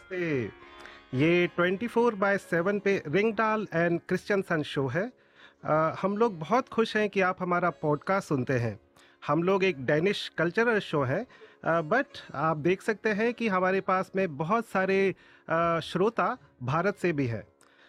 नमस्ते। ये 24 बाय 7 पे रिंगडाल एंड क्रिश्चियनसन शो है। अ, हम लोग बहुत खुश हैं कि आप हमारा पॉडकास्ट सुनते हैं। हम लोग एक डेनिश कल्चरल शो है। बट आप देख सकते हैं कि हमारे पास में बहुत सारे अ, श्रोता भारत से भी हैं।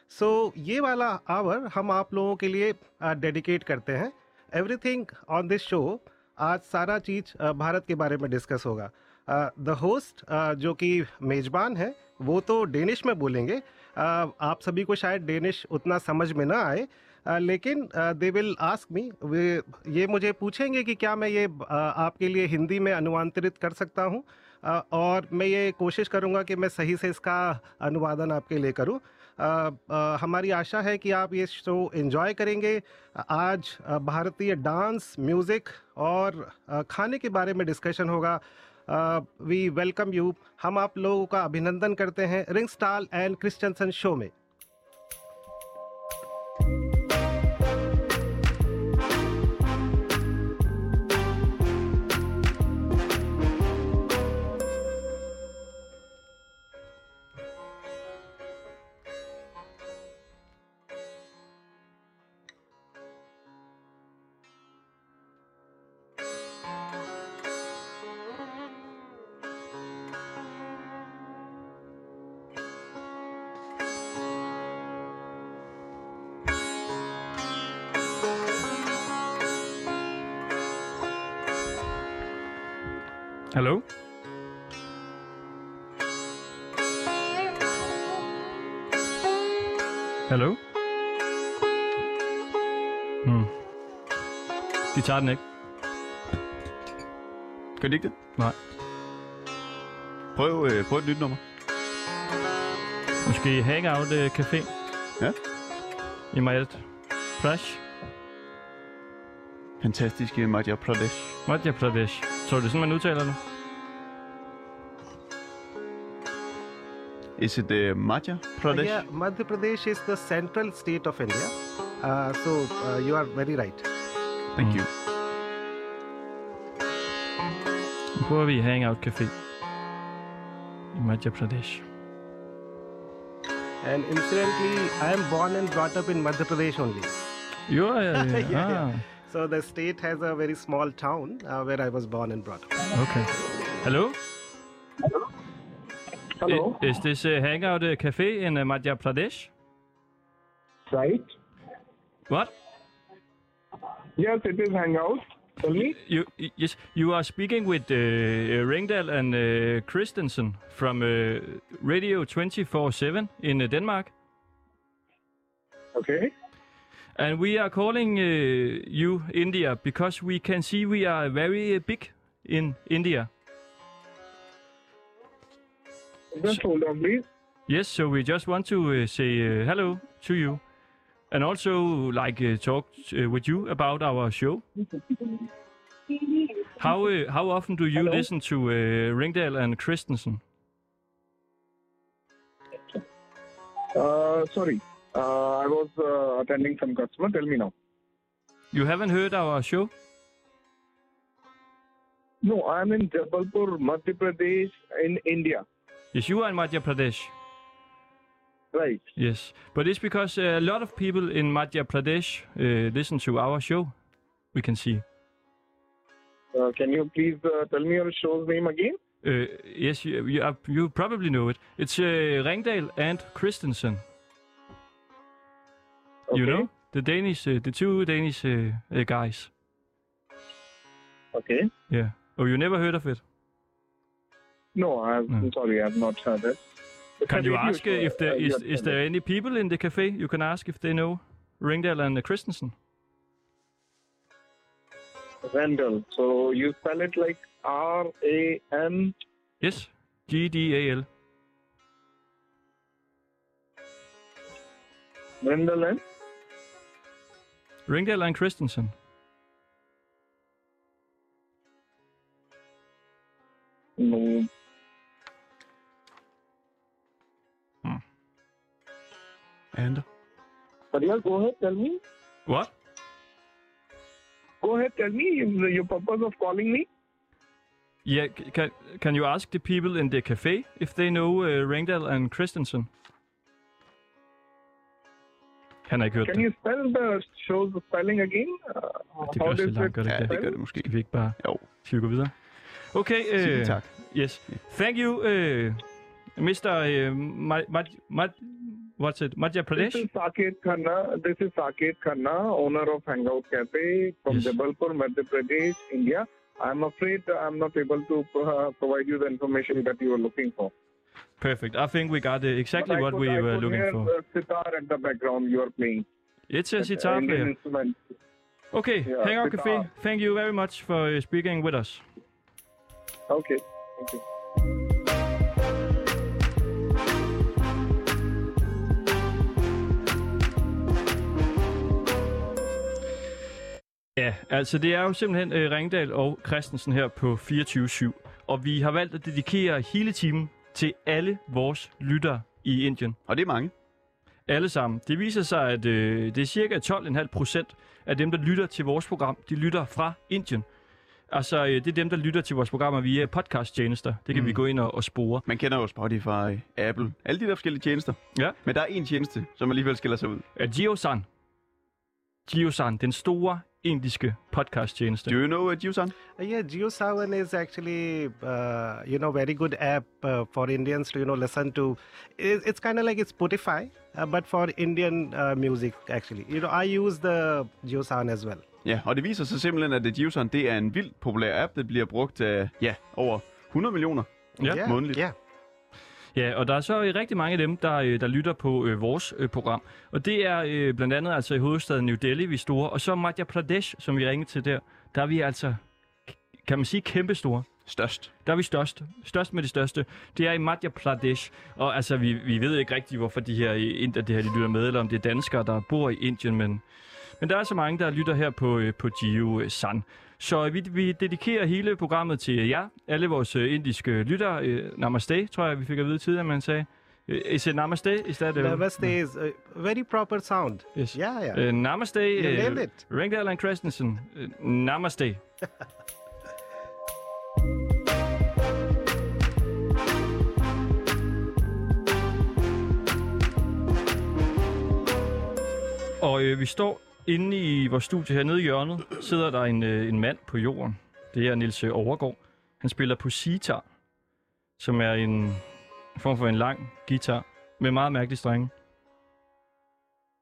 सो so, ये वाला आवर हम आप लोगों के लिए डेडिकेट करते हैं। एवरीथिंग ऑन दिस शो आज सारा चीज़ भारत के बारे में डिस्कस होगा। द होस्ट जो कि मेज़बान है वो तो डेनिश में बोलेंगे। अ, आप सभी को शायद डेनिश उतना समझ में ना आए अ, लेकिन दे विल आस्क मी ये मुझे पूछेंगे कि क्या मैं ये अ, आपके लिए हिंदी में अनुवांतरित कर सकता हूँ? और मैं ये कोशिश करूँगा कि मैं सही से इसका अनुवादन आपके लिए करूँ। हमारी आशा है कि आप ये शो एंजॉय करेंगे। आज भारतीय डांस म्यूज़िक और खाने के बारे में डिस्कशन होगा। वी वेलकम यू हम आप लोगों का अभिनंदन करते हैं ring stall and Christiansen show में। Hello? Hallo? Hmm. De tager den ikke. Kan de ikke det? Nej. Prøv, øh, prøv et nyt nummer. Måske Hangout uh, Café Ja. i Madhya Pradesh. Fantastiske Madhya Pradesh. Madhya Pradesh. Så er det sådan, man udtaler det? Is it uh, Madhya Pradesh? Yeah, Madhya Pradesh is the central state of India. Uh, so uh, you are very right. Thank Mm. you. Nu prøver vi Hangout Café i Madhya Pradesh. And incidentally, I am born and brought up in Madhya Pradesh only. Jo, ja, ja. Yeah, yeah. ah, So the state has a very small town uh, where I was born and brought up. okay. Hello? Hello. I- Is this a Hangout uh, Café in uh, Madhya Pradesh? Right. What? Yes, it is Hangout. Tell me. You y- yes, you are speaking with uh, uh, Ringdal and uh, Christensen from uh, Radio 24/7 in uh, Denmark, Okay. And we are calling uh, you India because we can see we are very big in India. On. Yes, so we just want to uh, say uh, hello to you, and also like uh, talk uh, with you about our show. How uh, how often do you Hello? listen to uh, Ringdal and Christensen? Uh, sorry. Uh, I was uh, attending some customer. Tell me now. You haven't heard our show? No, I'm in Jabalpur, Madhya Pradesh, in India. Yes, you are in Madhya Pradesh. Right. Yes, but it's because uh, a lot of people in Madhya Pradesh uh, listen to our show. We can see. Uh, can you please uh, tell me your show's name again? Uh, yes, you, you, you probably know it. It's uh, Ringdal and Christensen. You know the Danish, uh, the two Danish uh, uh, guys. Okay. Yeah. Oh, you never heard of it? No, I'm No. sorry. I've not heard it. It's Can you ask uh, if there uh, is is there any people in the cafe? You can ask if they know Ringdal and Christensen. Randall. So you spell it like R A N. Yes, G D A L. Randall and Ringdal er and Christensen. no. And But yeah, go ahead. Tell me. What? Go ahead. Tell me your your purpose of calling me. Yeah, c- can, can you ask the people in the cafe if they know uh, Ringdal er and Christensen? Han har ikke hørt Can det. you spell the show's spelling again? Uh, Det how gør does det langt, it gør det Ja, ikke det det? gør det måske. Skal vi ikke bare Jo, skal vi gå videre? Okay, sig uh, tak. yes. Thank you, uh, Mr. Uh, Mad, Mad, Mad, what's it? Madhya Pradesh? This is Saket Khanna. This is Saket Khanna, owner of Hangout Cafe from Yes. Jabalpur, Madhya Pradesh, India. I'm afraid I'm not able to uh, provide you the information that you are looking for. Perfect. I think we got uh, exactly what we were looking for. Sitar at the background you are playing. It's a Uh, sitar player. instrument. Okay, Yeah, Hangout. Cafe, thank you very much for uh, speaking with us. Okay. Thank you. Ja, altså det er jo simpelthen øh, Ringdal og Christensen her på 24-7. Og vi har valgt at dedikere hele timen til alle vores lyttere i Indien. Og det er mange. Alle sammen. Det viser sig, at øh, det er cirka 12,5 procent af dem, der lytter til vores program, de lytter fra Indien. Altså, øh, det er dem, der lytter til vores programmer via podcasttjenester. Det kan mm. vi gå ind og, og spore. Man kender jo Spotify, Apple, alle de der forskellige tjenester. Ja. Men der er en tjeneste, som alligevel skiller sig ud. Uh, GeoSan. GeoSan, den store indiske podcasttjeneste. Do you know uh, Jiusan? Uh, yeah, GeoSavan is actually, uh, you know, very good app uh, for Indians to, you know, listen to. It, it's kind of like it's Spotify, uh, but for Indian uh, music, actually. You know, I use the GeoSavan as well. Ja, og det viser sig simpelthen, at Jiusan det er en vildt populær app. Det bliver brugt af, ja, over 100 millioner. Ja. yeah, månedligt. Yeah. Ja, og der er så øh, rigtig mange af dem, der, øh, der lytter på øh, vores øh, program. Og det er øh, blandt andet altså i hovedstaden New Delhi, vi er store. Og så Madhya Pradesh, som vi ringede til der, der er vi altså, kan man sige, kæmpestore. Størst. Der er vi størst. Størst med det største. Det er i Madhya Pradesh. Og altså, vi, vi ved ikke rigtigt, hvorfor de her i Indien, det her, de lytter med, eller om det er danskere, der bor i Indien, men, men der er så mange, der lytter her på, øh, på Geo San. Så vi, vi dedikerer hele programmet til jer, alle vores øh, indiske lyttere. Øh, namaste, tror jeg, vi fik at vide tidligere, man sagde. Øh, Is it namaste? Is that, uh, Namaste is a very proper sound. Yes. Yeah, yeah. Uh, namaste. You uh, nailed it. Ringdal and Christensen. Uh, namaste. Og øh, vi står inde i vores studie hernede i hjørnet, sidder der en, øh, en mand på jorden. Det er Nils øh, Overgaard. Han spiller på sitar, som er en form for en lang guitar med meget mærkelige strenge.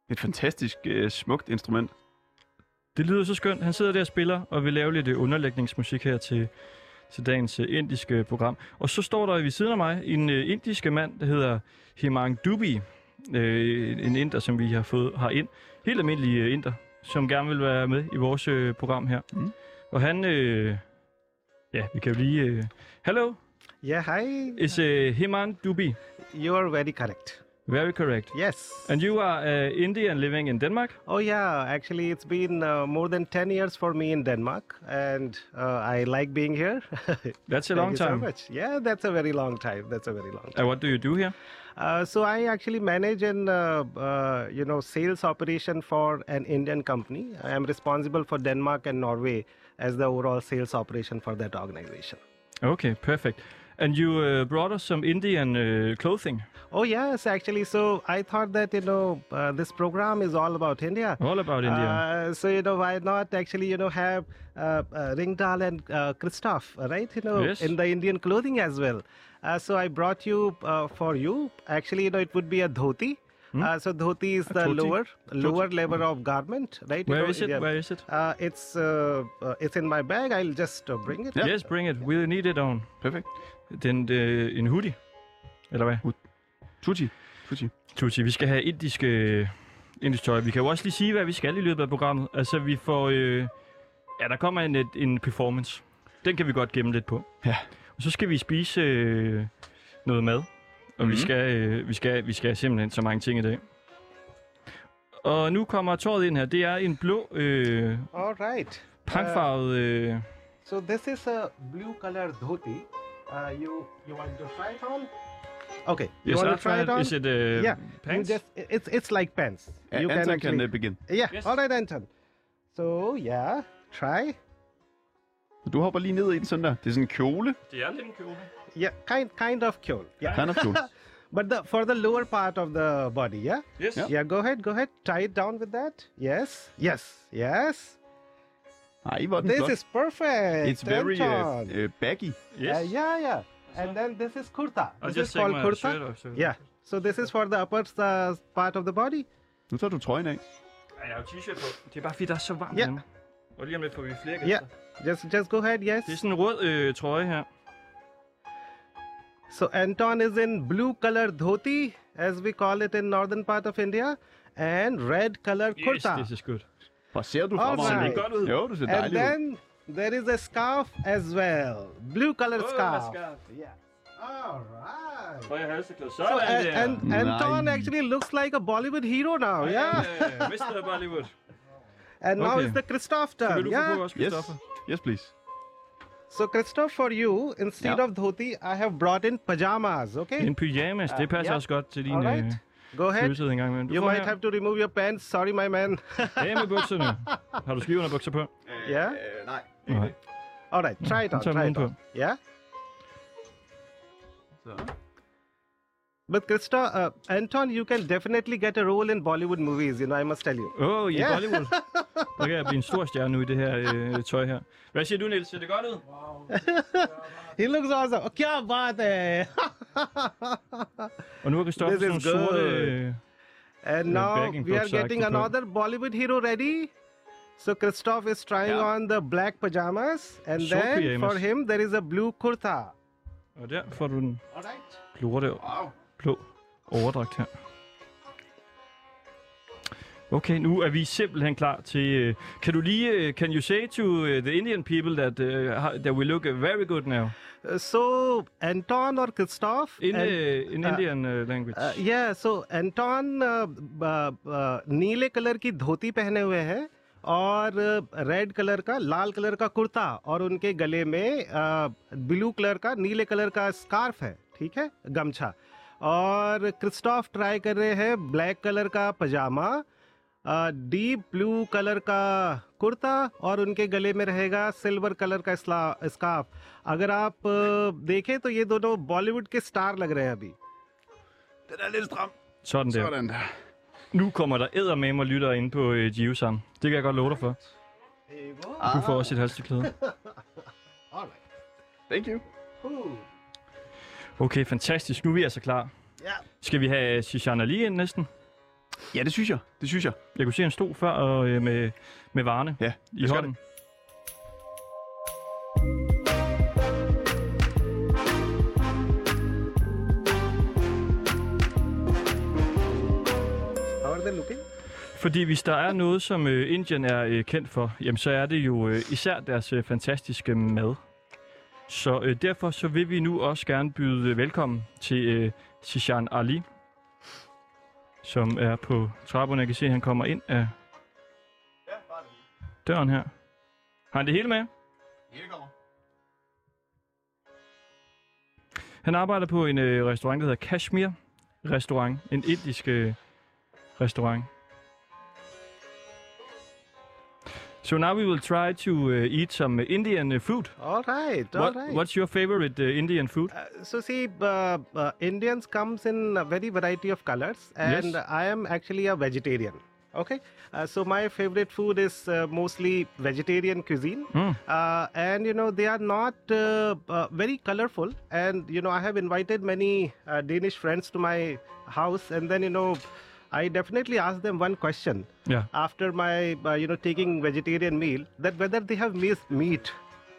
Et fantastisk uh, smukt instrument. Det lyder så skønt. Han sidder der og spiller og vil lave lidt øh, underlægningsmusik her til, til dagens øh, indiske program. Og så står der ved siden af mig en øh, indiske mand, der hedder Himang Dubi. Øh, en inder, som vi har fået har ind. Helt almindelig øh, inder, som gerne vil være med i vores øh, program her. Mm. Og han... Øh, ja, vi kan jo lige... Øh, Hello, Yeah, hi. is uh, Himang Dubi. You are very correct. Very correct. Yes. And you are uh, Indian living in Denmark? Oh yeah, actually it's been uh, more than 10 years for me in Denmark and uh, I like being here. That's a Thank long you so time. much. Yeah, that's a very long time. That's a very long time. And what do you do here? Uh, so I actually manage an uh, uh, you know sales operation for an Indian company. I am responsible for Denmark and Norway as the overall sales operation for that organization. Okay, perfect. And you uh, brought us some Indian uh, clothing. Oh yes, actually. So I thought that you know uh, this program is all about India. All about India. Uh, so you know why not actually you know have uh, uh, Ringdal and uh, Christoph uh, right you know Yes. in the Indian clothing as well. Uh, so I brought you uh, for you. Actually, you know it would be a dhoti. Uh, so dhoti is the Hmm? dhoti? lower lower level of garment, right? You know, is it? yeah. Where is it? Uh, it's uh, uh, it's in my bag. I'll just uh, bring it. Ja. Yes, bring it. We need it on. Perfekt. Den, øh, en hoodie. Eller hvad? Tutti. Tutti. Tutti, vi skal have indisk, øh, indisk tøj. Vi kan jo også lige sige, hvad vi skal i løbet af programmet. Altså, vi får... Øh, ja, der kommer en, en performance. Den kan vi godt gemme lidt på. Ja. Og så skal vi spise øh, noget mad. Og mm-hmm. vi, Mhm. skal, øh, vi, skal, vi skal simpelthen så mange ting i dag. Og nu kommer tøjet ind her. Det er en blå, øh, All right. prangfarvet... Øh, So this is a blue color dhoti. Uh, you you want to try it on? Okay. You yes, want to try try it on? Is it uh, yeah. pants? You just it's it's like pants. Ja, you Anton kan actually- uh, begynde. Yeah. Yes. All right, Anton. So yeah, try. Så du hopper lige ned i den sådan der. Det er sådan en kjole. Det er lidt en kjole. Yeah, kind kind of kjole. Yeah. Kind of kjole. But the for the lower part of the body, yeah? Yes. Ja. Yeah, go ahead, go ahead. Tie it down with that. Yes. Yes. Yes. Ej, hvor er This flot. is perfect. It's very Anton. uh, uh, baggy. Yes. Uh, yeah, yeah. And then this is kurta. I'll This just is called kurta. shirt off. So. Yeah. So this is for the upper uh, part of the body. Nu tager du trøjen af. Ej, Jeg har jo t-shirt på. Det er bare fordi, der er så varmt Ja. hjemme. Og lige om lidt får vi flere gæster. Yeah. Just just go ahead. Yes. Det er sådan en rød øh, trøje her. So Anton is in blue color dhoti, as we call it in northern part of India, and red color kurta. Yes, kurta. this is good. Hvor ser du Alright. fremragende Ser det godt ud? Jo, du ser And dejlig ud. then there is a scarf as well, blue color scarf. Yeah. All right. Trøje og halseklæde. So Sådan a- der. and Anton Nice. actually looks like a Bollywood hero now. Yeah. Uh, Mr. Bollywood. And now Okay. it's the Christoph Så vil turn. du få på Yeah. også, Yes. Christoffer? Yes, please. So Christoph, for you, instead Yeah. of dhoti, I have brought in pajamas. Okay. En pyjamas, det passer ja. også godt til din All øh, right. Go ahead. følelse en gang imellem. Du You might her. have to remove your pants. Sorry, my man. Af med bukserne. Har du skive under bukser på? yeah. Øh, nej. Nej. All right. Try it nu on. tager vi Try it på. on. Yeah. Så. But Krista, uh, Anton, you can definitely get a role in Bollywood movies. You know, I must tell you. Åh, oh, i Ja. Bollywood. Der kan jeg blive en stor stjerne nu i det her øh, tøj her. Hvad siger du, Niels? Ser det godt ud? He looks awesome. Oh, kya baat hai? This is good. And now we are getting another Bollywood hero ready. So Christoph is trying Yeah. on the black pajamas, and Short then pyjamas. for him there is a blue kurta. og der får du den right. lorte Wow. blå overdragt her. Okay, nu er vi simpelthen klar til... Uh, kan du lige... Uh, can you say to uh, the Indian people that, uh, that we look uh, very good now? Uh, so Anton or Christoph? In, and- uh, in uh, Indian uh, language. Uh, yeah, so Anton uh, uh, uh, नीले colour की धोती पहने हुए हैं और red colour का लाल कलर का कुर्ता और उनके गले में ब्लू कलर का नीले कलर का स्कार्फ है ठीक है गमछा और क्रिस्टॉफ ट्राई कर रहे हैं ब्लैक कलर का पजामा डीप ब्लू कलर का कुर्ता और उनके गले में रहेगा सिल्वर कलर का स्ला- स्कार्फ अगर आप अ, देखें तो ये दोनों बॉलीवुड के स्टार लग रहे हैं अभी Den er lidt stram. Sådan der. Sådan der. Nu kommer der eddermame og lytter ind på uh, Giusan. Det kan jeg godt love dig for. Du får også et halsteklæde. Thank you. Okay, fantastisk. Nu er vi altså klar. Ja. Skal vi have Shishana lige ind næsten? Ja, det synes jeg. Det synes jeg. Jeg kunne se, han stod før og, øh, med, med varerne Ja, i det hånden. Looking? Fordi hvis der er noget, som øh, Indien er øh, kendt for, jamen, så er det jo øh, især deres øh, fantastiske mad. Så øh, derfor så vil vi nu også gerne byde øh, velkommen til øh, Sishan Ali, som er på trapperne. Jeg kan se, at han kommer ind af døren her. Har han det hele med? Han arbejder på en øh, restaurant, der hedder Kashmir Restaurant. En indisk øh, restaurant. So now we will try to uh, eat some Indian uh, food. All right, all What, right. What's your favorite uh, Indian food? Uh, so see, uh, uh, Indians comes in a very variety of colors, and Yes. I am actually a vegetarian. Okay, uh, so my favorite food is uh, mostly vegetarian cuisine, Mm. uh, and you know they are not uh, uh, very colorful. And you know I have invited many uh, Danish friends to my house, and then you know I definitely ask them one question Yeah. after my uh, you know taking vegetarian meal that whether they have missed meat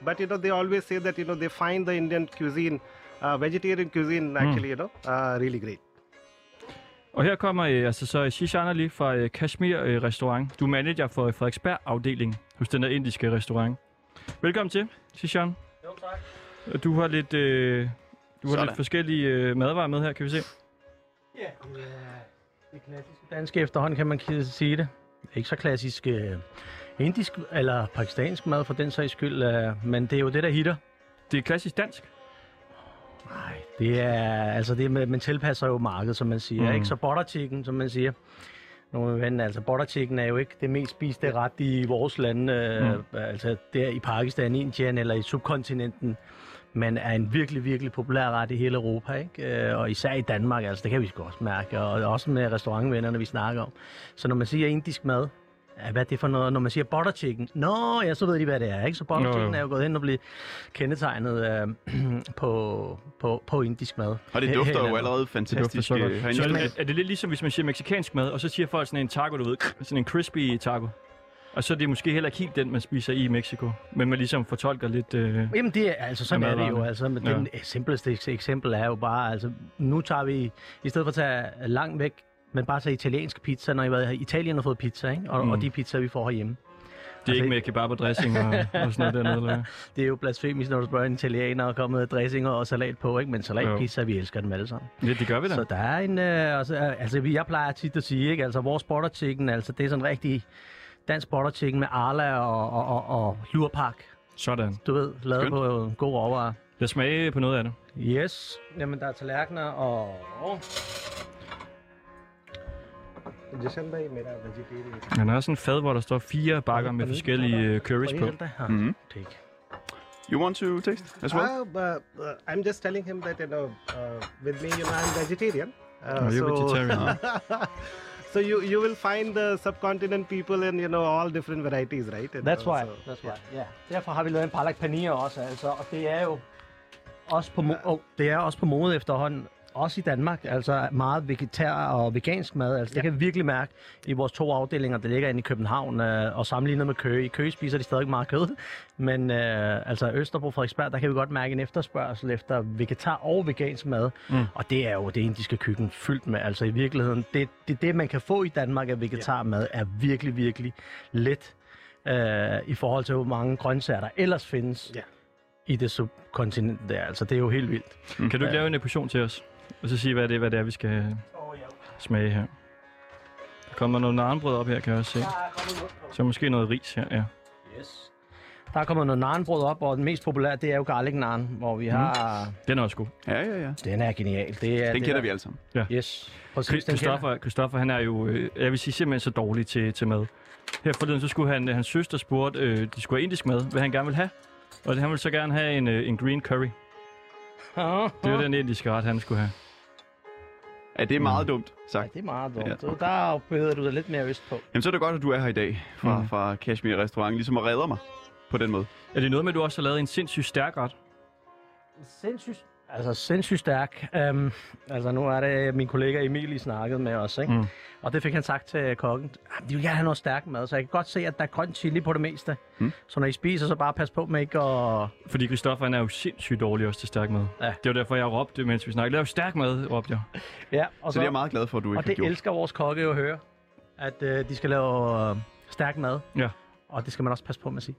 but you know they always say that you know they find the indian cuisine uh, vegetarian cuisine actually you know uh, really great Og her kommer øh, altså så Shishan Ali fra øh, Kashmir øh, Restaurant. Du er manager for Frederiksberg afdeling hos den her indiske restaurant. Velkommen til, Shishan. Jo, tak. Du har lidt, øh, du har Sådan. lidt forskellige øh, madvarer med her, kan vi se. Ja, det er det klassiske danske efterhånden, kan man sige det. Ikke så klassisk øh, indisk eller pakistansk mad for den sags skyld, øh, men det er jo det, der hitter. Det er klassisk dansk. Nej, det er, altså det med, man tilpasser jo markedet, som man siger. Mm. Mm. Ikke? Så butter chicken, som man siger. Nu er ven, altså butter chicken er jo ikke det mest spiste ret i vores lande, mm. altså der i Pakistan, Indien eller i subkontinenten, men er en virkelig, virkelig populær ret i hele Europa, ikke? Øh, og især i Danmark, altså det kan vi sgu også mærke, og også med restaurantvennerne, vi snakker om. Så når man siger indisk mad, Ja, hvad er det for noget, når man siger butter chicken? Nå, ja, så ved de, hvad det er, ikke? Så butter Nå, jo. chicken er jo gået hen og blevet kendetegnet øh, på, på, på indisk mad. Og det dufter jo allerede Det fantastisk. dufter så godt. øh, herinde. Så er, smag- det- er det lidt ligesom, hvis man siger meksikansk mad, og så siger folk sådan en taco, du ved, sådan en crispy taco. Og så er det måske heller ikke helt den, man spiser i Mexico. Men man ligesom fortolker lidt... Øh... Jamen det er, altså sådan er det jo. Altså, men Ja. Den simpleste eks- eksempel er jo bare, altså nu tager vi, i stedet for at tage langt væk, men bare tage italiensk pizza, når I har været her. Italien har fået pizza, ikke? Og, Mm. og de pizzaer, vi får herhjemme. Det er Altså, ikke med kebab og dressing og, og sådan noget dernede, eller? Det er jo blasfemisk, når du spørger en italiener og kommer med dressinger og salat på, ikke? Men salatpizza, vi elsker dem alle sammen. Ja, det gør vi da. Så der er en, øh, altså, altså vi- jeg plejer tit at sige, ikke? Altså vores butter chicken, altså det er sådan rigtig dansk border chicken med Arla og, og, og, og Lurpak. Sådan. Du ved, lavet Skønt. på en god råvarer. Lad smage på noget af det. Yes. Jamen, der er tallerkener og... Han har også en fad, hvor der står fire bakker med forskellige øh, curries på. Mm-hmm. You want to taste as well? Ah, uh, uh, I'm just telling him that you know, uh, with me, you know, I'm vegetarian. Uh, oh, you're so... vegetarian. Huh? Ah. So you you will find the subcontinent people in you know all different varieties, right? And That's why. also- That's why. Ja. Derfor har vi lavet en palak paneer også, altså. Og det er jo også på, mo- oh, det er også på mode efterhånden. Også i Danmark, altså meget vegetar og vegansk mad. Altså, det kan vi virkelig mærke i vores to afdelinger, der ligger inde i København, øh, og sammenlignet med Køge. I Køge spiser de stadig meget kød, men øh, altså Østerbro Frederiksberg, der kan vi godt mærke en efterspørgsel efter vegetar og vegansk mad. Mm. Og det er jo det indiske køkken fyldt med. Altså i virkeligheden, det, det, det man kan få i Danmark af vegetarmad, er virkelig, virkelig let øh, i forhold til, hvor mange grøntsager der ellers findes Ja. i det subkontinent der. Altså det er jo helt vildt. Kan du ikke lave en portion til os? Og så sige, hvad det er, hvad det er vi skal smage her. Der kommer noget narnbrød op her, kan jeg også se. Så måske noget ris her, ja. Yes. Der er kommet noget naanbrød op, og den mest populære, det er jo garlic naan, hvor vi har... Den er også god. Ja, ja, ja. Den er genial. Det er, Den det kender der- vi alle sammen. Yes. Præcis. Christoffer, Christoffer, han er jo, øh, jeg vil sige, simpelthen så dårlig til, til mad. Her forleden, så skulle han, hans søster spurgte, øh, de skulle have indisk mad, hvad han gerne vil have. Og det, han ville så gerne have en, øh, en green curry. Det var den indiske ret, han skulle have. Ja, det er meget dumt Ja, sagt. det er meget dumt. Ja. Så der bøder du dig lidt mere øst på. Jamen, så er det godt, at du er her i dag fra, Mm. fra Kashmir Restaurant, ligesom at redde mig på den måde. Er det noget med, at du også har lavet en sindssygt stærk ret? Sindssygt. Altså sindssygt stærk. Um, altså nu er det min kollega Emil, I snakkede med os, ikke? Mm. Og det fik han sagt til kokken. "Ah, De vil gerne have noget stærk mad, så jeg kan godt se, at der er grønt chili på det meste. Mm. Så når I spiser, så bare pas på med ikke at... Fordi Christoffer, han er jo sindssygt dårlig også til stærk mad. Ja. Det var derfor, jeg råbte, mens vi snakkede. Lav stærk mad, råbte jeg. Ja, og Så det er jeg meget glad for, at du ikke Og det gjort. elsker vores kokke jo at høre, at øh, de skal lave øh, stærk mad. Ja. Og det skal man også passe på med at sige.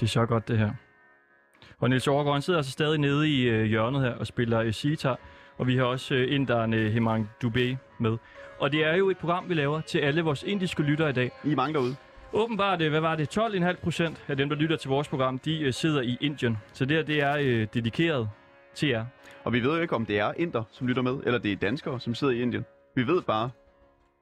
Det er så godt, det her. Og Niels Overgaard, han sidder altså stadig nede i øh, hjørnet her og spiller øh, sitar. Og vi har også øh, inderen øh, Hemang Dubé med. Og det er jo et program, vi laver til alle vores indiske lyttere i dag. I er mange derude. Åbenbart, øh, hvad var det, 12,5 procent af dem, der lytter til vores program, de øh, sidder i Indien. Så det her, det er øh, dedikeret til jer. Og vi ved jo ikke, om det er inder, som lytter med, eller det er danskere, som sidder i Indien. Vi ved bare,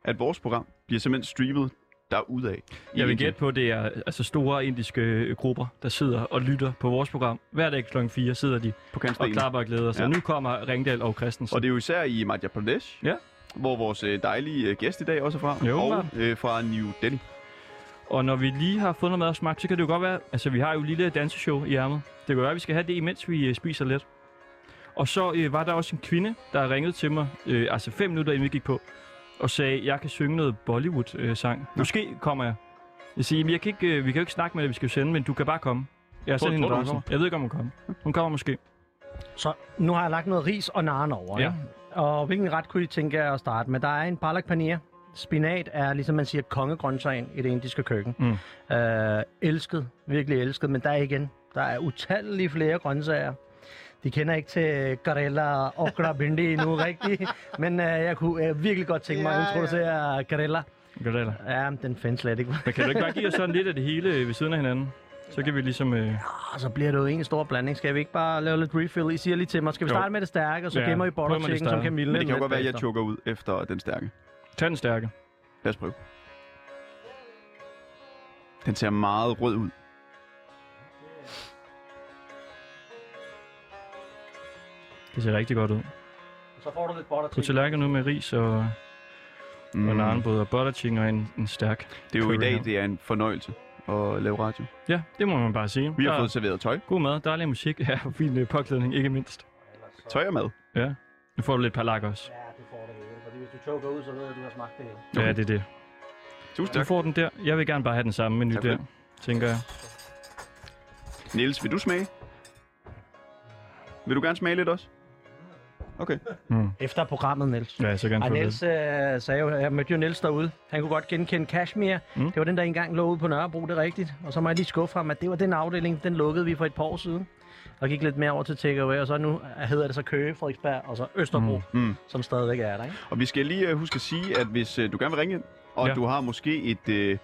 at vores program bliver simpelthen streamet derudad. i Jeg vil Indien. gætte på, at det er altså store indiske øh, grupper, der sidder og lytter på vores program. Hver dag kl. 4 sidder de på og klapper og glæder sig. Ja. Nu kommer Ringdal og Christensen. Og det er jo især i Madhya Pradesh, Ja. hvor vores øh, dejlige øh, gæst i dag også er fra. Jo, og øh, fra New Delhi. Og når vi lige har fundet mad og smagt, så kan det jo godt være, altså vi har jo et lille danseshow i ærmet. Det kan være, at vi skal have det, imens vi øh, spiser lidt. Og så øh, var der også en kvinde, der ringede til mig, øh, altså fem minutter inden vi gik på, og sagde, jeg kan synge noget Bollywood-sang. Øh, Måske kommer jeg. Jeg siger, "Jamen, jeg kan ikke, øh, vi kan jo ikke snakke med dig, vi skal jo sende, men du kan bare komme. Jeg har sendt hende adressen. Jeg ved ikke, om hun kommer. Hun kommer måske. Så nu har jeg lagt noget ris og naren over. Ja. ikke? Og hvilken ret kunne I tænke jer at starte med? Der er en palak paneer. Spinat er, ligesom man siger, kongegrøntsagen i det indiske køkken. Mm. Øh, elsket, virkelig elsket, men der er igen, der er utallige flere grøntsager. De kender ikke til Karela og okra bindi endnu rigtigt, men øh, jeg kunne øh, virkelig godt tænke mig at Ja, ja. introducere Karela. Eller? Ja, den findes slet ikke. Men kan du ikke bare give os sådan lidt af det hele øh, ved siden af hinanden? Så kan vi ligesom... Øh, Og så bliver det jo en stor blanding. Skal vi ikke bare lave lidt refill? I siger lige til mig, skal vi Jo. starte med det stærke, og så Ja, gemmer I chicken, som. Camille. Men det kan jo godt være, at jeg choker ud efter den stærke. tag den stærke. Lad os prøve. Den ser meget rød ud. Det ser rigtig godt ud. Så får du lidt butter På tallerken nu med ris og, mm. og narnbrød og butter chicken og en, en stærk. Det er jo i dag, her. det er en fornøjelse at lave radio. Ja, det må man bare sige. Vi har Der fået er serveret tøj. god mad, dejlig musik, ja, og fin øh, påklædning, ikke mindst. Tøj og mad. Ja. Nu får du lidt palak også. Ja, du får det hele. Fordi hvis du choker ud, så ved jeg, at du har smagt det hele. Ja, det er det. Tusind Du tak. får den der. Jeg vil gerne bare have den samme menu Tak der, tænker jeg. Niels, vil du smage? Vil du gerne smage lidt også? Okay. Mm. Efter programmet, Niels. Ja, så gerne få Niels øh, sagde jo, jeg mødte jo Niels derude. Han kunne godt genkende Kashmir. Mm. Det var den, der engang lå ude på Nørrebro, det er rigtigt. Og så må jeg lige skuffe ham, at det var den afdeling, den lukkede vi for et par år siden. Og gik lidt mere over til takeaway, og så nu hedder det så Køge, Frederiksberg og så Østerbro, Mm. mm. som stadigvæk er der, ikke? Og vi skal lige uh, huske at sige, at hvis uh, du gerne vil ringe ind, og Ja. du har måske et, uh,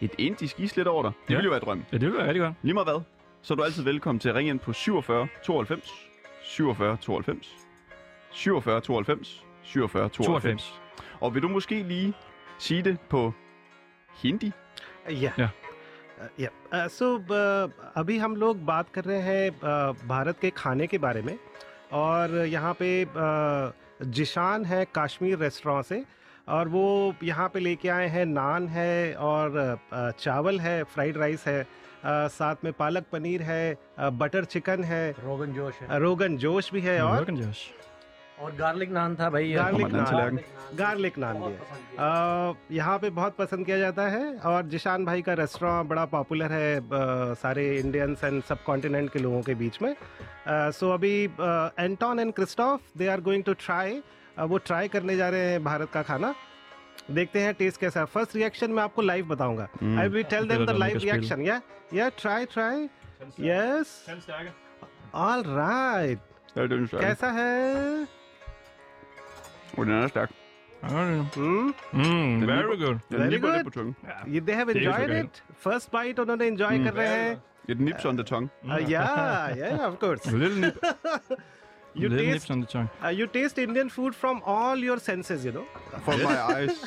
et indisk islet over dig, det Ja. ville jo være drøm. Ja, det vil være rigtig godt. Lige meget hvad, så er du altid velkommen til at ringe ind på 47 92 47 92 47 92 47 92. 92. Og vil du måske lige sige det på hindi? या Yeah. या सो अभी हम लोग बात कर रहे हैं अ, भारत के खाने के बारे में और यहाँ पे अ, जिशान है कश्मीर रेस्टोरेंट से और वो यहाँ पे लेके आए हैं नान है और अ, चावल है फ्राइड राइस है साथ में पालक पनीर है बटर चिकन है रोगन जोश है रोगन जोश भी है और Rogan Josh. और गार्लिक नान था भाई गार्लिक नान। गार्लिक नान। भी है यहाँ पे बहुत पसंद किया जाता है और जिशान भाई का रेस्टोरेंट बड़ा पॉपुलर है अ, सारे इंडियंस एंड सब कॉन्टिनेंट के लोगों के बीच में। सो अभी Anton and Christoph they are going to try वो ट्राई करने जा रहे हैं भारत का खाना। देखते हैं टेस्ट कैसा है। फ़र्स्ट रिएक्शन मैं आपको लाइव बताऊँगा. I will tell them the live reaction yeah yeah try try yes all right. कैसा है? with an attack. Mm, mm, very good. Very good. Yeah. They have enjoyed it. First bite, उन्होंने enjoy mm. कर रहे हैं. It nips on the tongue. Uh, yeah, yeah, of course. A little nip. You little taste, nips on the tongue. Uh, you taste Indian food from all your senses, you know. From my eyes.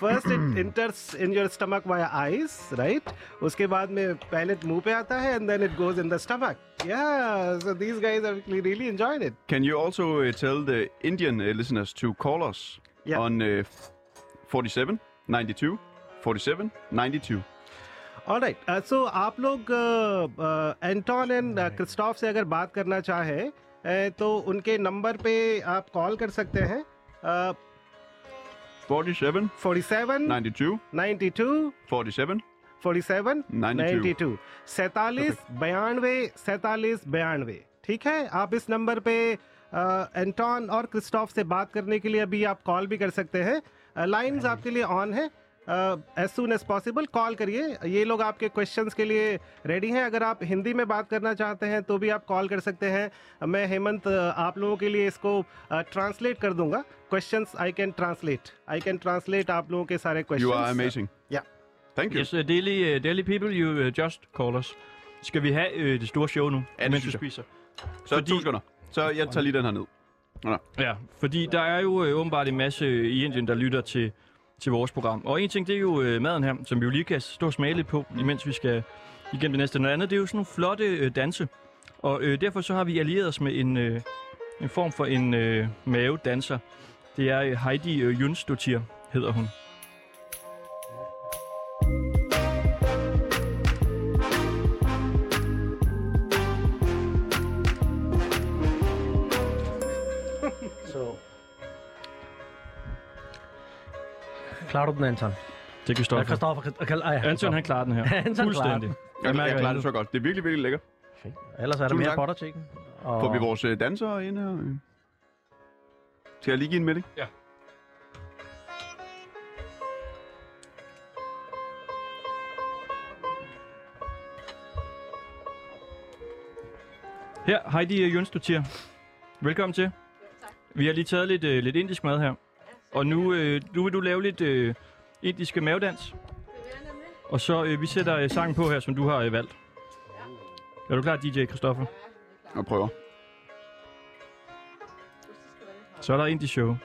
First it enters in your stomach by eyes right उसके बाद में पहले मुँह पे आता है and then it goes in the stomach Yeah, so these guys have really enjoyed it. Can you also uh, tell the Indian uh, listeners to call us Yeah. on uh, 47 92 47 92? All right. Uh, so आप लोग Anton and Christophe से अगर बात करना चाहें uh, तो उनके नंबर पे आप कॉल कर सकते हैं uh, 47 47 92 92 47 47 92. 92 सैतालीस बयानवे सैतालीस बयानवे ठीक है? आप इस नंबर पे एंटॉन और क्रिस्टोफ से बात करने के लिए अभी आप कॉल भी कर सकते हैं। लाइंस आपके लिए ऑन है। As soon as possible call करिए। ये लोग आपके क्वेश्चंस के लिए रेडी हैं। अगर आप हिंदी में बात करना चाहते हैं तो भी आप कॉल कर सकते हैं। मैं हेमंत आप लोगों के लिए इसको ट्रांसलेट कर दूँगा। Questions I can translate I can translate आप लोगों के सारे question. Yeah. Thank you. Yes, uh, daily, uh, daily people, you uh, just call us. Skal vi have øh, det store show nu, det mens vi spiser? Så fordi- to sekunder. Så jeg tager lige den her ned. Ja, fordi der er jo øh, åbenbart en masse øh, i Indien, der lytter til, til vores program. Og en ting, det er jo øh, maden her, som vi jo lige kan stå og smage lidt på, imens vi skal igennem det næste. Noget andet, det er jo sådan nogle flotte øh, danse. Og øh, derfor så har vi allieret os med en, øh, en form for en øh, mavedanser. Det er øh, Heidi øh, Jønsdottir, hedder hun. Klarer du den, Anton? Det kan Ja, Stoffer. Christoffer, Christoffer, ej, Anton, han klarer den her. Anton klarer Fuldstændig. den. Jeg, mærker jeg klarer det så godt. Det er virkelig, virkelig lækkert. Fedt. Ellers er der Tusind mere tak. butter chicken. Og... Får vi vores øh, dansere ind her? øh? Skal jeg lige give en med det? Ja. Her, Heidi Jønsdottir. Velkommen til. Vi har lige taget lidt, øh, lidt indisk mad her. Og nu, øh, nu vil du lave lidt øh, indiske mavedans. Og så øh, vi sætter øh, sangen på her, som du har øh, valgt. Er du klar, DJ Christoffer? Jeg prøver. Så er der Indie Show.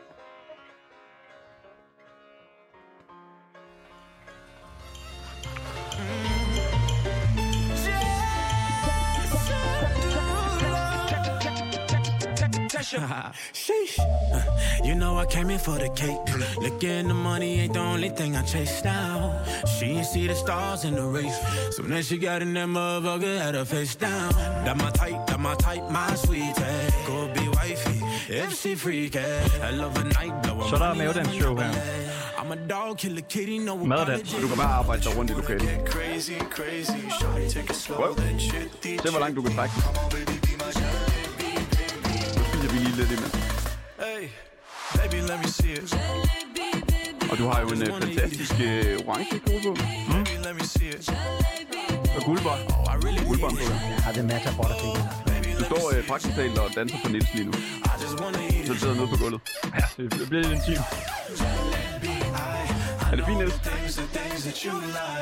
Sheesh. Uh, You know I came in for the cake. Looking the money ain't the only thing I chase now. She ain't see the stars in the race. So then she got in that motherfucker, had her face down. That my type, that my type, my sweetie. Go be wifey, if she freaky. I love a night, blow Så er der mavedansshow her. I'm a dog, killer kitty, no Maddans. Du kan bare arbejde dig rundt i lokalet. Wow. Se, hvor langt du kan trække lidt imens. Hey, baby, let me see it. Og du har jo en øh, fantastisk øh, orange kjole på. It. Og guldbånd. Oh, Guldbånd på det. Ja, det matcher butterfingers. Du står øh, praktisk talt og danser på Niels lige nu. Så du sidder nede på gulvet. Ja, det bliver lidt intimt. Er det fint, Niels?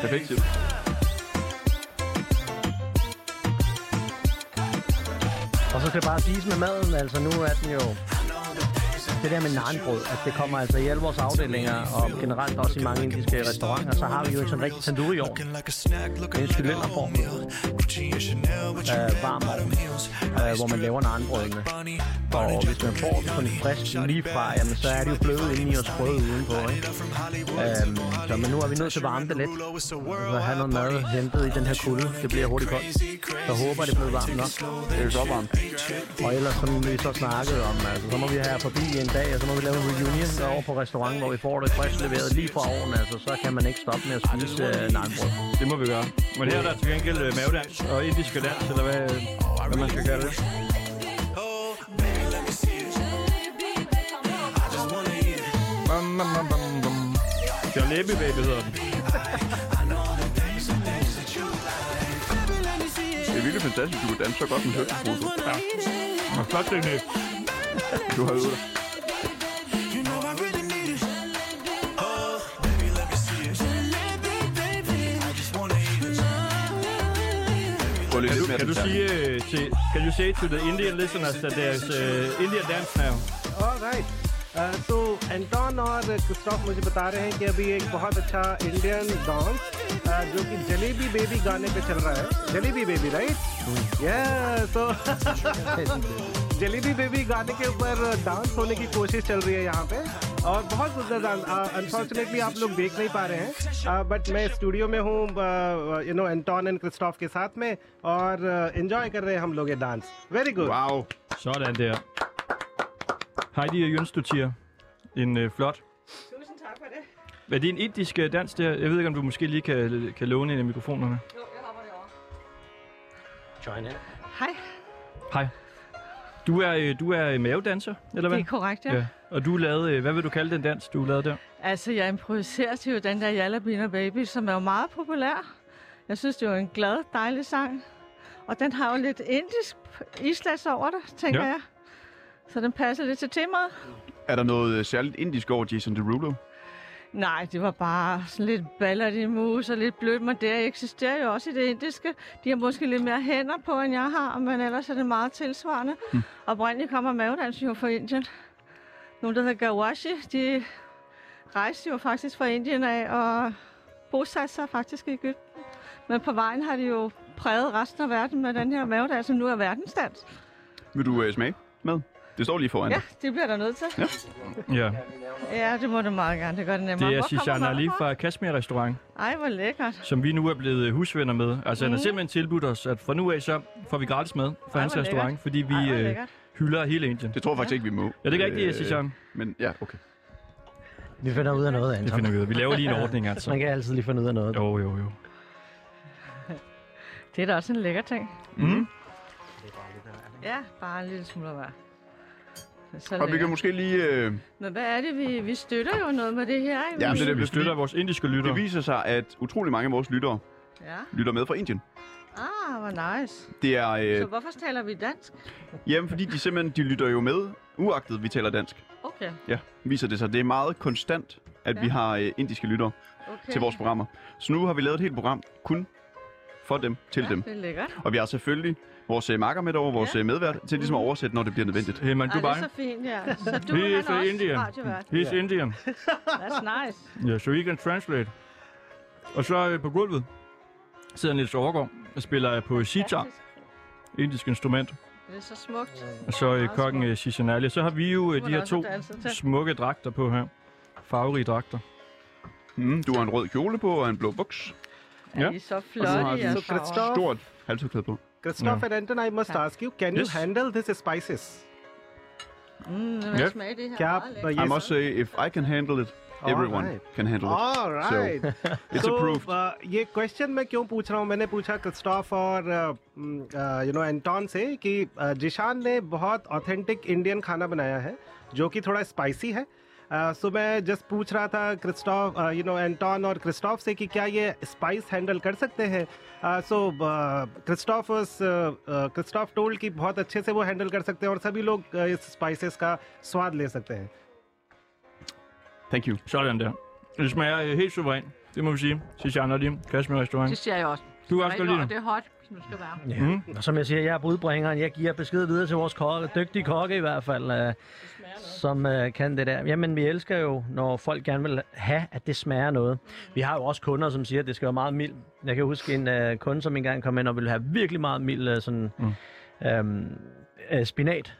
Perfekt, siger Og så skal det bare spise med maden, altså nu er den jo... Det der med naanbrød, at det kommer altså i alle vores afdelinger, og generelt også i mange indiske restauranter, så har vi jo en sådan rigtig tandoori ovn. Det er en cylinderform, øh, varm ovn, øh, hvor man laver naanbrødene. Og hvis man får det sådan frisk lige fra, jamen, så er det jo bløde indeni og sprøde udenpå. Ikke? Øhm, så, men nu er vi nødt til at varme det lidt. Så have noget mad hentet i den her kulde. Det bliver hurtigt koldt. Så håber det bliver varmt nok. Det er så varmt. Og ellers, som vi så snakkede om, altså, så må vi have forbi en dag, og så må vi lave en reunion over på restauranten, hvor vi får det frisk leveret lige fra ovnen. Altså, så kan man ikke stoppe med at spise øh, naanbrød. Det må vi gøre. Men her er der til gengæld øh, mavedans og indiske dans, eller hvad, hvad man skal kalde det. Bam, bam, bam, bam, bam. Jalebi Baby hedder den. Det er virkelig fantastisk, du kan danse så godt med høftefoto. Ja. Og flot teknik. Du har øvet dig. Gå lidt lidt mere Kan du sige øh, til, can you say to the Indian listeners that there's uh, Indian dance now? All right तो Anton और Christoph मुझे बता रहे हैं कि अभी एक बहुत अच्छा इंडियन डांस जो कि जलेबी बेबी गाने पे चल रहा है। जलेबी बेबी राइट या तो जलेबी बेबी गाने के ऊपर डांस होने की कोशिश चल रही है यहाँ पे। और बहुत सुंदर डांस अनफॉर्चुनेटली आप लोग देख नहीं पा रहे हैं बट मैं स्टूडियो में हूँ you know Anton and Christoph के साथ में और एंजॉय कर रहे हैं हम लोग ये dance very good Wow. Sådan der. Heidi og Jønstutier. En øh, flot. Tusind tak for det. Er det en indisk øh, dans der? Jeg ved ikke, om du måske lige kan, kan låne en af mikrofonerne. Jo, jeg hopper derovre. Join in. Hej, Hej. Du er, øh, du er øh, mavedanser, eller hvad? det er korrekt, ja. ja. Og du lavede, øh, hvad vil du kalde den dans, du lavede der? Altså, jeg improviserer til jo den der Jallabina Baby, som er jo meget populær. Jeg synes, det er jo en glad, dejlig sang. Og den har jo lidt indisk islads over det, tænker Ja. jeg. Så den passer lidt til temaet. Er der noget øh, særligt indisk over Jason Derulo? Nej, det var bare sådan lidt ballert i mus og lidt blødt, men det eksisterer jo også i det indiske. De har måske lidt mere hænder på, end jeg har, men ellers er det meget tilsvarende. Mm. Oprindeligt kommer mavedansen jo fra Indien. Nogle, der hedder Gawashi, de rejste jo faktisk fra Indien af og bosatte sig faktisk i Ægypten. Men på vejen har de jo præget resten af verden med den her mavedans, som nu er verdensdans. Vil du øh, smage med? Det står lige foran Ja, det bliver der nødt til. Ja. Ja, det må du meget gerne. Det gør det nemmere. Det er maden Ali fra? Kashmir Restaurant, Ej, hvor lækkert. som vi nu er blevet øh, husvenner med. Altså, han har Mhm. simpelthen tilbudt os, at fra nu af så får vi gratis mad fra Ej, hans restaurant, fordi vi Ej, hvor øh. Hylder hele Indien. Det tror jeg faktisk ikke, vi må. Ja, det er ikke rigtigt, Øh, Shishan. Men ja, okay. Vi finder ud af noget, Det Anton. finder vi ud af. Vi laver lige en ordning, altså. Man kan altid lige finde ud af noget. Jo, jo, jo. Det er da også en lækker ting. Mm. Ja, bare en lille smule vær. Så Og vi kan måske lige... Øh, Men hvad er det, vi, vi støtter jo noget med det her, ikke? Ja, men det er Vi det, støtter fordi vores indiske lyttere. det viser sig, at utrolig mange af vores lyttere Ja. lytter med fra Indien. Ah, hvor nice. Det er... Øh, Så hvorfor taler vi dansk? jamen, fordi de simpelthen de lytter jo med, uagtet vi taler dansk. Okay. Ja, viser det sig. Det er meget konstant, at Ja. vi har øh, indiske lyttere. Okay. til vores programmer. Så nu har vi lavet et helt program kun for dem, til ja, dem. det er lækkert. Og vi har selvfølgelig vores øh, makker med over, vores Ja. ja. medvært, til ligesom at oversætte, når det bliver nødvendigt. Hey, man, Ej, det er Dubai. så fint, ja. Så du He er is også Indian. radiovært. He's Indian. That's nice. Ja, so he can translate. Og så øh, på gulvet sidder Niels Overgaard og spiller øh, på sitar, indisk instrument. Det er så smukt. Og så øh, kokken øh, Cicinali. Så har vi jo øh, de her to smukke dragter på her. Farverige dragter. Mm, du har en rød kjole på og en blå buks. Ja, ja. de er så flotte, og du har et stort halsudklæde på. Christoph and Anton, I must ask you, can yes. you handle this spices? Mm, yeah. smage det her Kya, meget lækkert. I must say, if I can handle it, everyone Alright. can handle it. All right. It's so, approved. uh, ये question मैं क्यों पूछ रहा हूँ मैंने पूछा Christoph और you know Anton से कि uh, जिशान ने बहुत ऑथेंटिक इंडियन खाना बनाया है जो कि थोड़ा स्पाइसी है सो मैं जस्ट पूछ रहा था क्रिस्टोफ यू नो एंटॉन और क्रिस्टोफ से कि क्या ये स्पाइस हैंडल कर सकते हैं सो क्रिस्टोफ क्रिस्टोफ टोल्ड कि बहुत अच्छे से वो हैंडल कर सकते हैं और सभी लोग uh, इस स्पाइसेस का स्वाद ले सकते हैं Thank you. Sådan der. Det smager øh, helt suverænt. Det må vi sige. Sishan og din Kashmir Restaurant. Det siger jeg også. Du kan også godt lide Og det. det er hot, som det skal være. Ja. Mm. Og som jeg siger, jeg er budbringeren. Jeg giver besked videre til vores kokke, dygtige kokke i hvert fald, øh, som øh, kan det der. Jamen, vi elsker jo, når folk gerne vil have, at det smager noget. Vi har jo også kunder, som siger, at det skal være meget mild. Jeg kan huske en øh, kunde, som engang kom ind og ville have virkelig meget mild øh, sådan, mm. øhm, øh, spinat.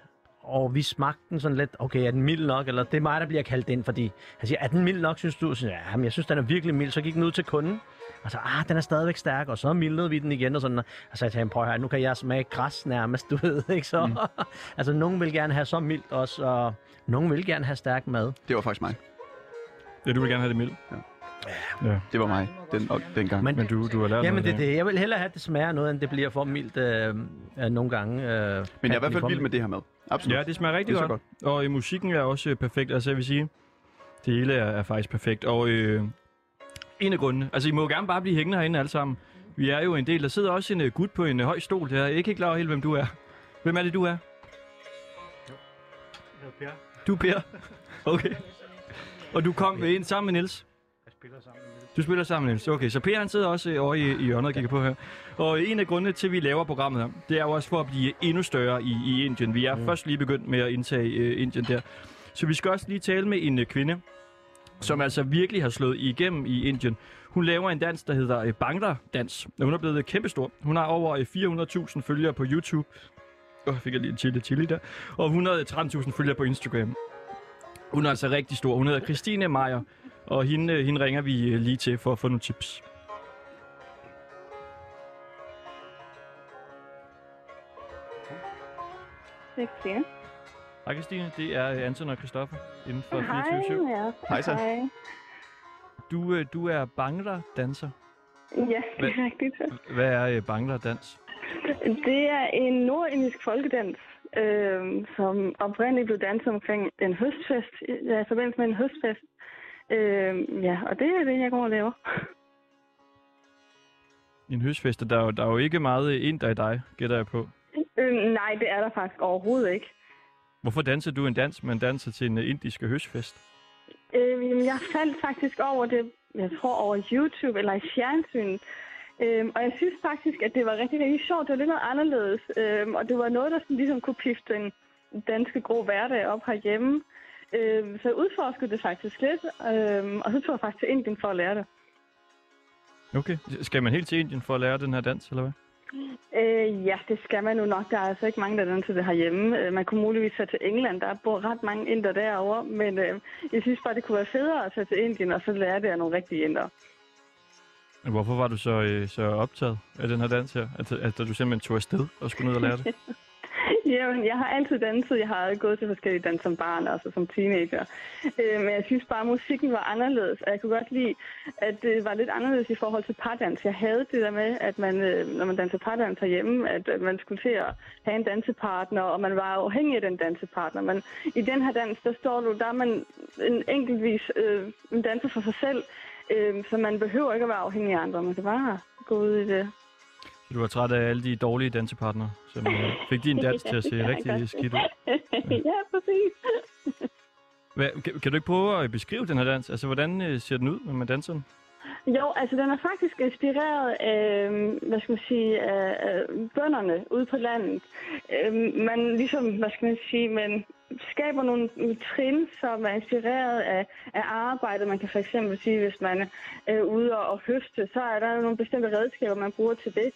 Og vi smagte den sådan lidt, okay, er den mild nok? Eller det er mig, der bliver kaldt ind, fordi han siger, er den mild nok, synes du? Så, ja, men jeg synes, den er virkelig mild. Så gik den ud til kunden, og så, ah, den er stadigvæk stærk, og så mildede vi den igen, og sådan. Og så sagde jeg til ham, prøv at høre, nu kan jeg smage græs nærmest, du ved, ikke så? Mm. altså, nogen vil gerne have så mildt også, og nogen vil gerne have stærk mad. Det var faktisk mig. Ja, du vil gerne have det mildt. Det var mig den, dengang. Men, Men du, du har lært jamen, noget. det, det, jeg vil hellere have, at det smager noget, end det bliver for mildt øh, øh, nogle gange. Øh, Men jeg er i hvert fald vild med det her mad. Absolut. Ja, det smager rigtig Det er godt. så godt. Og øh, musikken er også øh, perfekt. Altså, jeg vil sige, det hele er, er faktisk perfekt. Og øh, en af grundene, altså I må gerne bare blive hængende herinde alle sammen. Vi er jo en del, der sidder også en uh, gut på en uh, høj stol der. Jeg er ikke helt klar over helt, hvem du er. Hvem er det, du er? Du er Per. Okay. Og du kom ind sammen med Niels? Du spiller sammen med Niels. Okay, så Per han sidder også øh, over i, i hjørnet og kigger på her. Og en af grundene til, at vi laver programmet her, det er jo også for at blive endnu større i, i Indien. Vi er mm. først lige begyndt med at indtage øh, Indien der. Så vi skal også lige tale med en øh, kvinde, som altså virkelig har slået igennem i Indien. Hun laver en dans, der hedder øh, Bangla-dans. Hun er blevet kæmpestor. Hun har over øh, 400.000 følgere på YouTube. Åh, oh, fik jeg lige en chili chili der. Og 113.000 følgere på Instagram. Hun er altså rigtig stor. Hun hedder Christine Meier, og hende, øh, hende ringer vi øh, lige til for at få nogle tips. Sexy. Hej Christine, det er øh, Anton og Christoffer inden for Hej, 24 ja. Hej så. Hej. du, du er Bangla-danser. Ja, det Hvad- er rigtigt. Hvad er Bangla-dans? Det er en nordindisk folkedans, øh, som oprindeligt blev danset omkring en høstfest, ja, i forbindelse med en høstfest. Øh, ja, og det er det, jeg går og laver. En høstfest, der er, jo, der er jo ikke meget inder i dig, gætter jeg på. Øh, nej, det er der faktisk overhovedet ikke. Hvorfor danser du en dans, men danser til en indisk høstfest? Øh, jamen, jeg faldt faktisk over det, jeg tror over YouTube eller i fjernsyn. Øhm, og jeg synes faktisk, at det var rigtig, rigtig sjovt. Det var lidt noget anderledes. Øhm, og det var noget, der sådan, ligesom kunne pifte den danske grå hverdag op herhjemme. Øhm, så jeg udforskede det faktisk lidt. Øhm, og så tog jeg faktisk til Indien for at lære det. Okay. Skal man helt til Indien for at lære den her dans, eller hvad? Øh, ja, det skal man nu nok. Der er altså ikke mange, der danser det herhjemme. Øh, man kunne muligvis tage til England. Der bor ret mange inder derovre. Men øh, jeg synes bare, det kunne være federe at tage til Indien og så lære det af nogle rigtige inder. Hvorfor var du så, øh, så optaget af den her dans her? At, at, at du simpelthen tog afsted og skulle ned og lære det? Jamen, jeg har altid danset. Jeg har gået til forskellige dans som barn, og som teenager. Øh, men jeg synes bare, at musikken var anderledes, og jeg kunne godt lide, at det var lidt anderledes i forhold til pardans. Jeg havde det der med, at man, øh, når man danser pardans herhjemme, at at man skulle til at have en dansepartner, og man var afhængig af den dansepartner. Men i den her dans, der står du, der er man en enkeltvis øh, en danser for sig selv, øh, så man behøver ikke at være afhængig af andre. Man kan bare gå ud i det. Du var træt af alle de dårlige dansepartnere, som øh, fik din dans til at se Ja, rigtig skidt ud. ja, præcis. Hvad, kan, kan du ikke prøve at beskrive den her dans? Altså, hvordan øh, ser den ud, når man danser den? Jo, altså den er faktisk inspireret af, hvad skal man sige, af, bønderne ude på landet. Man ligesom, hvad skal man sige, man skaber nogle trin, som er inspireret af, af arbejdet. Man kan for eksempel sige, hvis man er ude og høste, så er der nogle bestemte redskaber, man bruger til det.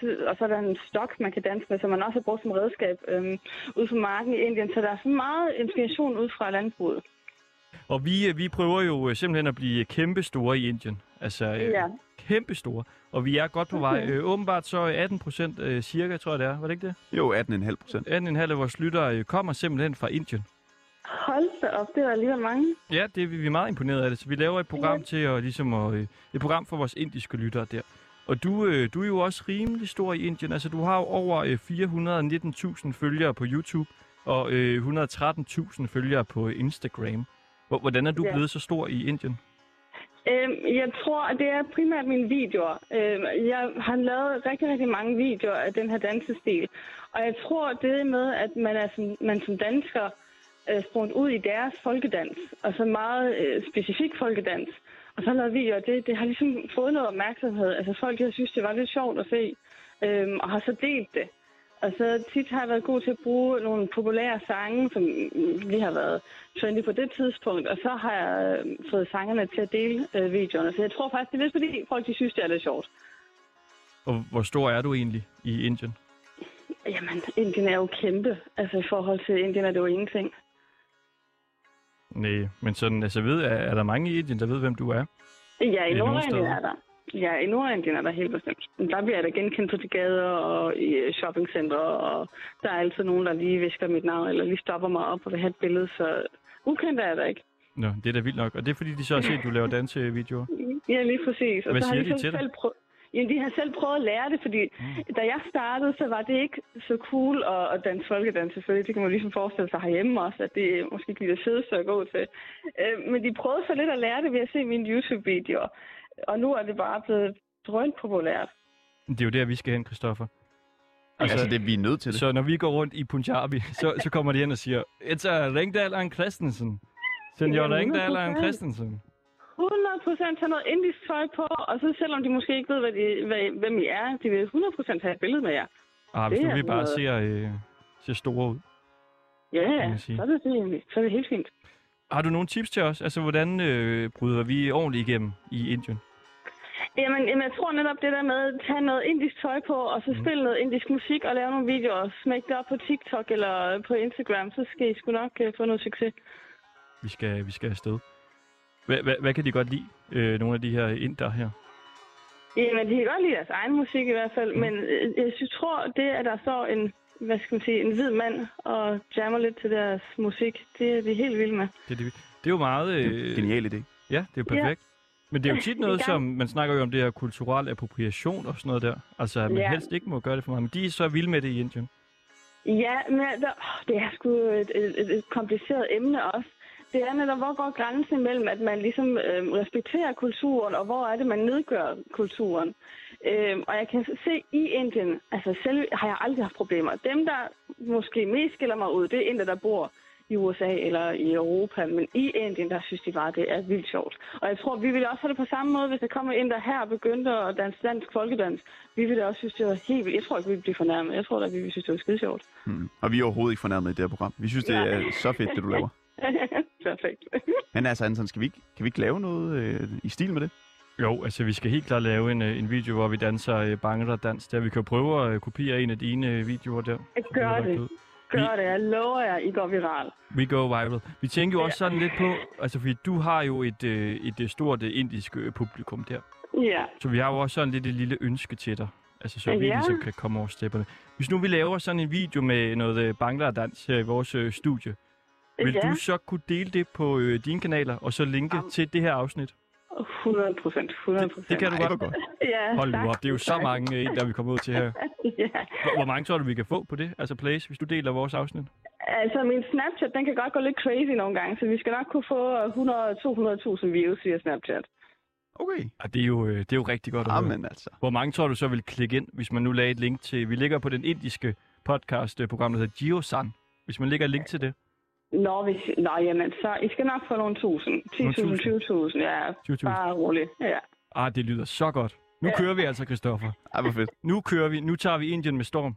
Så- og så er der en stok, man kan danse med, som man også har brugt som redskab øhm, ude på marken i Indien. Så der er sådan meget inspiration ud fra landbruget. Og vi, øh, vi prøver jo øh, simpelthen at blive kæmpe store i Indien. Altså øh, Ja. kæmpe store. Og vi er godt på vej. Okay. Øh, åbenbart så er 18 procent øh, cirka, tror jeg det er. Var det ikke det? Jo, 18,5 procent. 18,5 af vores lyttere øh, kommer simpelthen fra Indien. Hold da op, det var alligevel mange. Ja, det er vi vi er meget imponeret af det. Så vi laver et program Ja. til at, ligesom at, øh, et program for vores indiske lyttere der. Og du, øh, du er jo også rimelig stor i Indien. Altså, du har jo over øh, 419.000 følgere på YouTube og øh, 113.000 følgere på Instagram. Hvor- Hvordan er du Ja. blevet så stor i Indien? Øhm, jeg tror, at det er primært mine videoer. Øhm, jeg har lavet rigtig, rigtig mange videoer af den her dansestil. Og jeg tror, det med, at man, er som, man som dansker er sprunget ud i deres folkedans, og så meget øh, specifik folkedans, og så har lavet videoer, det, det har ligesom fået noget opmærksomhed. Altså folk har synes, det var lidt sjovt at se, øhm, og har så delt det. Og så tit har jeg været god til at bruge nogle populære sange, som lige har været trendy på det tidspunkt, og så har jeg øh, fået sangerne til at dele øh, videoerne. Så jeg tror faktisk, det er lidt fordi folk de synes, det er lidt sjovt. Og hvor stor er du egentlig i Indien? Jamen, Indien er jo kæmpe. Altså i forhold til Indien er det jo ingenting. Nej, men sådan, altså ved, er, er der mange i Indien, der ved, hvem du er? Ja, i Nordindien er der. Ja, i Nordindien er der helt bestemt. Der bliver da genkendt på de gader og i øh, shoppingcentre, og der er altid nogen, der lige visker mit navn, eller lige stopper mig op og vil have et billede, så ukendt er der ikke. Nå, det er da vildt nok. Og det er fordi, de så har set, at du laver dansevideoer. Ja, lige præcis. Og Hvad så har siger de de så til dig? prøvet, Jamen, de har selv prøvet at lære det, fordi mm. da jeg startede, så var det ikke så cool at, at danse folkedans selvfølgelig. Det kan man ligesom forestille sig herhjemme også, at det er måske ikke lige det fedeste at gå til. Øh, men de prøvede så lidt at lære det ved at se mine YouTube-videoer. Og nu er det bare blevet drønt populært. Det er jo der, vi skal hen, Christoffer. Altså, altså det, vi er nødt til det. Så når vi går rundt i Punjabi, så, så kommer de hen og siger, It's a Ringdal and Christensen. Jamen, Ringdal and 100%. Christensen. 100 procent tage noget indisk tøj på, og så selvom de måske ikke ved, hvad de, hvad, hvem I er, de vil 100 procent have et billede med jer. Ah, hvis Det nu vi bare noget- ser, øh, ser store ud. Ja, ja, så er det, så er det helt fint. Har du nogle tips til os? Altså, hvordan øh, bryder vi ordentligt igennem i Indien? Jamen, jamen, jeg tror netop det der med at tage noget indisk tøj på, og så spille noget indisk musik og lave nogle videoer og smække det op på TikTok eller på Instagram, så skal I sgu nok uh, få noget succes. Vi skal, vi skal afsted. Hvad, hvad, hvad kan de godt lide, øh, nogle af de her inder her? Jamen, de kan godt lide deres egen musik i hvert fald, men øh, jeg synes, tror, det, at der står en, hvad skal man sige, en hvid mand og jammer lidt til deres musik, det er de helt vilde med. Det, er det, det er jo meget... Det er Øh, en genial idé. Ja, det er jo perfekt. Men det er jo tit noget, som man snakker jo om det her kulturel appropriation og sådan noget der. Altså, at man Ja. helst ikke må gøre det for meget. Men de er så vilde med det i Indien. Ja, men der, det er sgu et, et, et kompliceret emne også. Det er netop, hvor går grænsen imellem, at man ligesom øh, respekterer kulturen, og hvor er det, man nedgør kulturen. Øh, og jeg kan se i Indien, altså selv har jeg aldrig haft problemer. Dem, der måske mest skiller mig ud, det er Indier, der bor i USA eller i Europa, men i Indien, der synes de bare, det er vildt sjovt. Og jeg tror, vi ville også have det på samme måde, hvis der kommer ind der her og begyndte at danse dansk folkedans. Vi ville også synes, det var helt vildt. Jeg tror ikke, vi ville blive fornærmet. Jeg tror da, vi ville synes, det var skide sjovt. Mm. Og vi er overhovedet ikke fornærmet i det her program. Vi synes, det er så fedt, det du laver. Perfekt. Men altså, Anton, skal vi ikke, kan vi ikke lave noget øh, i stil med det? Jo, altså vi skal helt klart lave en, øh, en video, hvor vi danser øh, Bangla-dans. Der vi kan jo prøve at øh, kopiere en af dine øh, videoer der. Gør Det det. Gør det. Jeg lover jer, I går viral. We go viral. Vi tænker jo også sådan lidt på, altså fordi du har jo et, øh, et øh, stort øh, indisk øh, publikum der. Ja. Så vi har jo også sådan lidt et lille ønske til dig. Altså så vi Ja. ligesom kan komme over stepperne. Hvis nu vi laver sådan en video med noget øh, Bangla-dans her i vores øh, studie, vil ja. du så kunne dele det på øh, dine kanaler, og så linke Am- til det her afsnit? 100 procent. 100 Det, det kan du godt. godt. Ja, Hold nu op, det er jo så Tak. mange øh, der vi kommer ud til her. Ja. Hvor, hvor mange tror du, vi kan få på det? Altså plays, hvis du deler vores afsnit? Altså, min Snapchat, den kan godt gå lidt crazy nogle gange, så vi skal nok kunne få 100-200.000 views via Snapchat. Okay. Og det er jo, øh, det er jo rigtig godt at høre. Amen, altså. Hvor mange tror du så vil klikke ind, hvis man nu lagde et link til... Vi ligger på den indiske podcast-program, der hedder GeoSan. Hvis man lægger et link til det. Nå, hvis, nå, jamen, så I skal nok få nogle tusind. 10.000, Nogle 20.000, ja. 20.000. Bare roligt, ja. Ah, det lyder så godt. Nu kører vi altså, Christoffer. Ej, hvor fedt. Nu kører vi. Nu tager vi Indien med storm.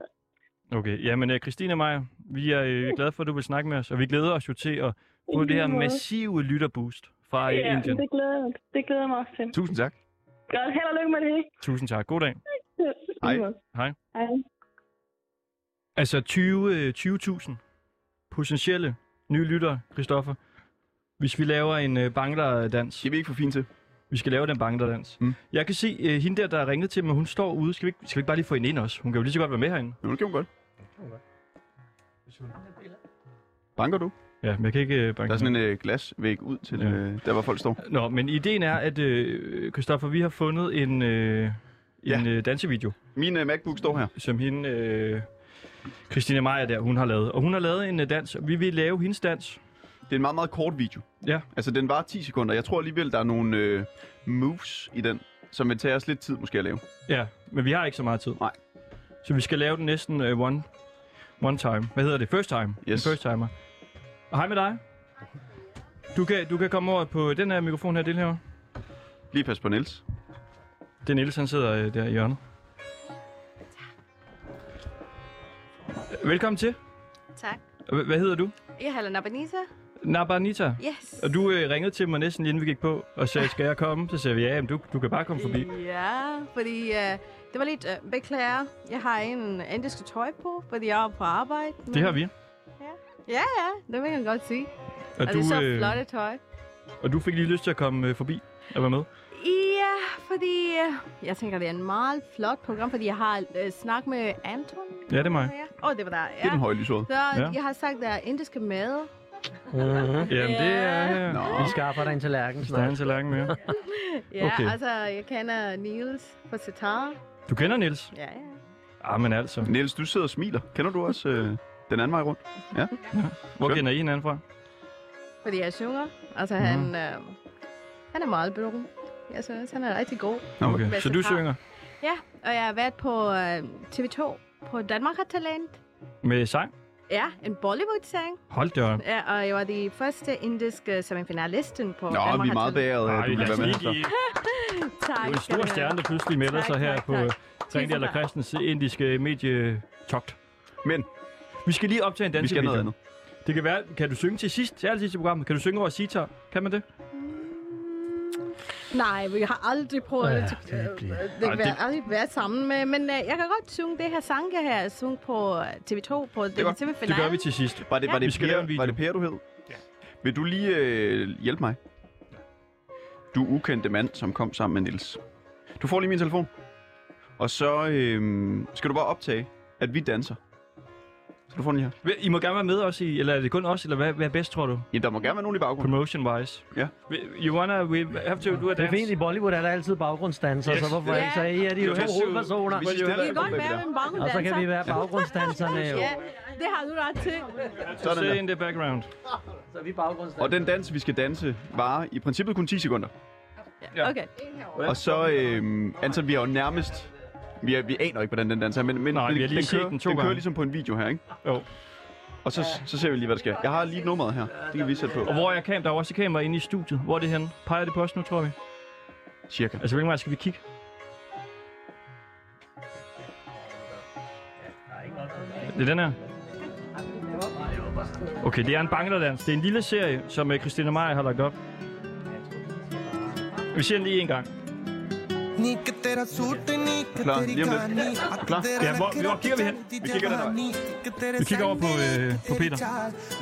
Okay, jamen uh, Christina Meier, vi er øh, glade for, at du vil snakke med os, og vi glæder os jo til at få det her massive lytterboost fra uh, Ja, Indien. det glæder, det glæder mig også til. Tusind tak. Godt, held og lykke med det. Tusind tak. God dag. Hej. Hej. Hej. Altså 20 øh, 20.000 potentielle nye lyttere, Christoffer. Hvis vi laver en øh, bangler-dans. Det er vi ikke for fint til. Vi skal lave den bangler-dans. Mm. Jeg kan se, øh, hende der, der har ringet til mig, hun står ude. Skal vi, ikke, skal vi ikke bare lige få hende ind også? Hun kan jo lige så godt være med herinde. Jo, det kan hun godt. Banker du? Ja, men jeg kan ikke øh, banke Der er sådan en øh, glasvæg ud til Ja. øh, der, hvor folk står. Nå, men ideen er, at øh, Christoffer, vi har fundet en, øh, en Ja. øh, dansevideo, Min øh, MacBook står her. som hende, øh, Christina Meier der, hun har lavet. Og hun har lavet en øh, dans, og vi vil lave hendes dans. Det er en meget, meget kort video. Ja. Altså, den var 10 sekunder. Jeg tror alligevel, der er nogle øh, moves i den, som vil tage os lidt tid måske at lave. Ja, men vi har ikke så meget tid. Nej. Så vi skal lave den næsten uh, one, one time. Hvad hedder det? First time. Yes. En first timer. Og hej med dig. Du kan, du kan komme over på den her mikrofon her, det her. Lige pas på Niels. Det er Niels, han sidder uh, der i hjørnet. Velkommen til. Tak. Og Hvad hedder du? Jeg hedder Nabanisa. Nabanita. Yes. Og du øh, ringede til mig næsten inden vi gik på og sagde, skal jeg komme? Så sagde vi, ja, jamen, du, du kan bare komme forbi. Ja, fordi uh, det var lidt uh, beklager. Jeg har en indisk tøj på, fordi jeg er på arbejde. Det har vi. Ja, ja, det vil jeg godt sige. Og Og, det er så øh, flotte tøj. og du fik lige lyst til at komme øh, forbi og være med. Ja, fordi uh, jeg tænker, det er en meget flot program, fordi jeg har uh, snakket med Anton. Ja, det er mig. Åh, oh, det var der, Det er ja. den høje lysåret. Så Ja. jeg har sagt, der er indiske mad. Mm-hmm. Jamen, det er... Nå. Vi skaffer dig en tallerken Der er en snart. tallerken mere. Ja, Okay. altså, jeg kender Niels på sitar. Du kender Niels? Ja, ja. Ah, men altså. Niels, du sidder og smiler. Kender du også øh, den anden vej rundt? Hvor Skønt. kender I hinanden fra? Fordi jeg synger. Altså, Mhm. han, øh, han er meget berømt. Jeg synes, han er rigtig god. Okay, så du synger Ja, og jeg har været på øh, TV2 på Danmark har Talent. med sang? Ja, en Bollywood-sang. Hold da op. Ja, og jeg var de første indiske semifinalisten på Nå, Danmark vi er har meget Talent. bæret af, at Ej, du lad os lige give... Tak, Det er en stor stjerne, der pludselig melder sig her tak, på. Trine Eller. Christens indiske medietogt. Men Vi skal lige optage en vi skal noget dansevideo. andet. Det kan være, kan du synge til sidst, til allersidst i programmet? Kan du synge over sitar? Kan man det? Nej, vi har aldrig prøvet Ja, det. det bliver- Det kan det- være aldrig været sammen med, men uh, jeg kan godt synge det her sang, jeg har sunget på øh, TV2 på godt. semifinale. Det gør vi til sidst. Var det, var Vi det, skal lave en per, video. var det Per, du hed? Ja. Vil du lige øh, hjælpe mig? Du ukendte mand, som kom sammen med Nils. Du får lige min telefon. Og så øh, skal du bare optage, at vi danser. Så du får den her. I må gerne være med også i, eller er det kun os, eller hvad, hvad er bedst, tror du? Ja, der må gerne være nogen i baggrunden. Promotion-wise. Ja. You wanna, we have to do a Det er dance? fint, i Bollywood er der altid baggrundsdanser, Yes. så hvorfor Ja. ikke? Så I er de Jo, to hovedpersoner. Vi kan godt være med en baggrundsdanser. Og så kan vi være baggrundsdanserne jo. Ja, det har du ret til. Sådan der. in the background. Så er vi baggrundsdansere. Og den dans, vi skal danse, varer i princippet kun 10 sekunder. Ja. Okay. Og så, øh, Anton, vi er jo nærmest... Vi, er, vi aner ikke, hvordan den dans er, men, men Nej, den, vi har lige den, set kører, den to den kører gange. ligesom på en video her, ikke? Jo. Og så, så ser vi lige, hvad der sker. Jeg har lige nummeret her. Det kan vi sætte på. Og hvor er kamera? Der er også kamera inde i studiet. Hvor er det henne? Peger det på os nu, tror vi? Cirka. Altså, hvilken vej skal vi kigge? Det er den her. Okay, det er en bangladans. Det er en lille serie, som uh, Christina Meier har lagt op. Vi ser den lige en gang. नीक तेरा सूट नीक teori gani Klar, vi, har, vi var kigger vi hen. Vi kigger den her. Vi kigger over på, øh, på Peter.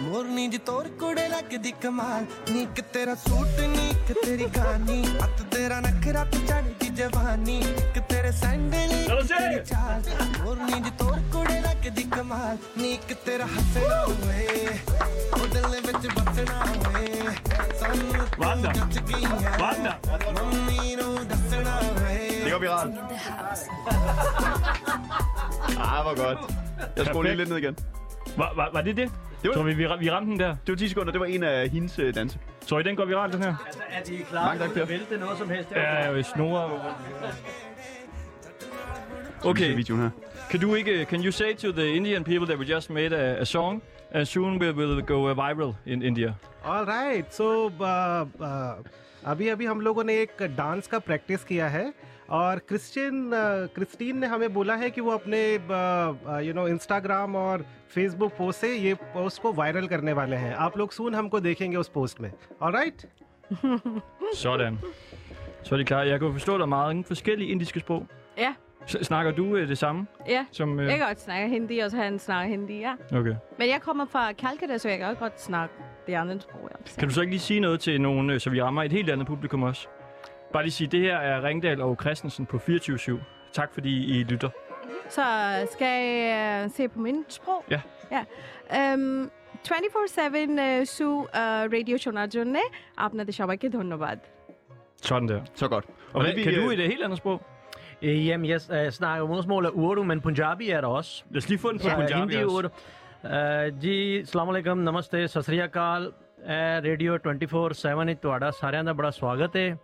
मोरनी जी तोर कोड़े लग दी कमाल नीक तेरा सूट नीक तेरी गानी अत तेरा नखरा चढ़ दी जवानी नीक तेरे सैंडल तेरी चाल मोरनी जी तोर को ਕੁੜੇ ਲੱਗਦੀ ਕਮਾਲ ਨੀਕ ਤੇਰਾ ਹੱਸਣਾ ਓਏ ਉਹ ਦਿਲ ਵਿੱਚ ਵਸਣਾ ਓਏ ਸਾਨੂੰ Wanda. ਜੱਜ ਗਈਆਂ Wanda. ਮੰਮੀ ਨੂੰ ਦੱਸਣਾ ਓਏ Det går viralt. Ah, hvor godt. Jeg skruer lige lidt ned igen. Var, var, var det det? Det var- Tror vi, vi, ra- vi ramte den der? Det var 10 sekunder. Det var en af hendes øh, danse. Tror I, den går viralt, den her? Er de klar Mange tak, Per. vælte noget som helst? Ja, jeg snore. Okay. Okay, videoen her. Can you, can you say to the Indian people that we just made a, a song? And soon we will go viral in India? All right. So, uh, uh, अभी-अभी हम लोगों ने एक डांस का प्रैक्टिस किया है और Christian Christine uh, ने हमें बोला है कि वो अपने यू नो इंस्टाग्राम और फेसबुक पोस्ट से ये पोस्ट को वायरल करने वाले हैं। आप लोग सुन हमको देखेंगे उस पोस्ट में। और राइट सॉरी सॉरी क्या यह को फिस्टोर मार्ग फिस्केली इंडिश किस पो या. S- snakker du øh, det samme? ja. Som, øh... Jeg kan godt snakke hindi, og så han snakker hindi, ja. Okay. Men jeg kommer fra Calcutta, så jeg kan også godt snakke det andre sprog. Ja. Kan du så ikke lige sige noget til nogen, øh, så vi rammer et helt andet publikum også? Bare lige sige, det her er Ringdal og Christensen på 24-7. Tak fordi I lytter. Så skal jeg uh, se på min sprog? Ja. ja. Um, 24-7 সু রেডিও শোনার জন্য আপনাদের সবাইকে ধন্যবাদ Sådan der. Så godt. Og hvad, det, vi, kan du øh, et øh, helt andet sprog? Øh, jamen, jeg øh, snakker modersmål af Urdu, men Punjabi er der også. Lad os lige få den på Så, Punjabi Hindi også. Urdu. Uh, ਜੀ ਸਲਾਮ ਅਲੈਕਮ ਨਮਸਤੇ ਸਤਿ ਸ੍ਰੀ ਅਕਾਲ ਇਹ ਰੇਡੀਓ 24/7 ਵਿੱਚ ਤੁਹਾਡਾ ਸਾਰਿਆਂ ਦਾ ਬੜਾ ਸਵਾਗਤ ਹੈ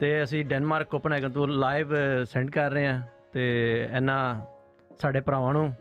ਤੇ ਅਸੀਂ ਡੈਨਮਾਰਕ ਕੋਪਨਹੈਗਨ ਤੋਂ ਲਾਈਵ ਸੈਂਡ ਕਰ ਰਹੇ ਹਾਂ ਤੇ ਇਹਨਾਂ ਸਾਡੇ ਭਰਾਵਾਂ ਨੂੰ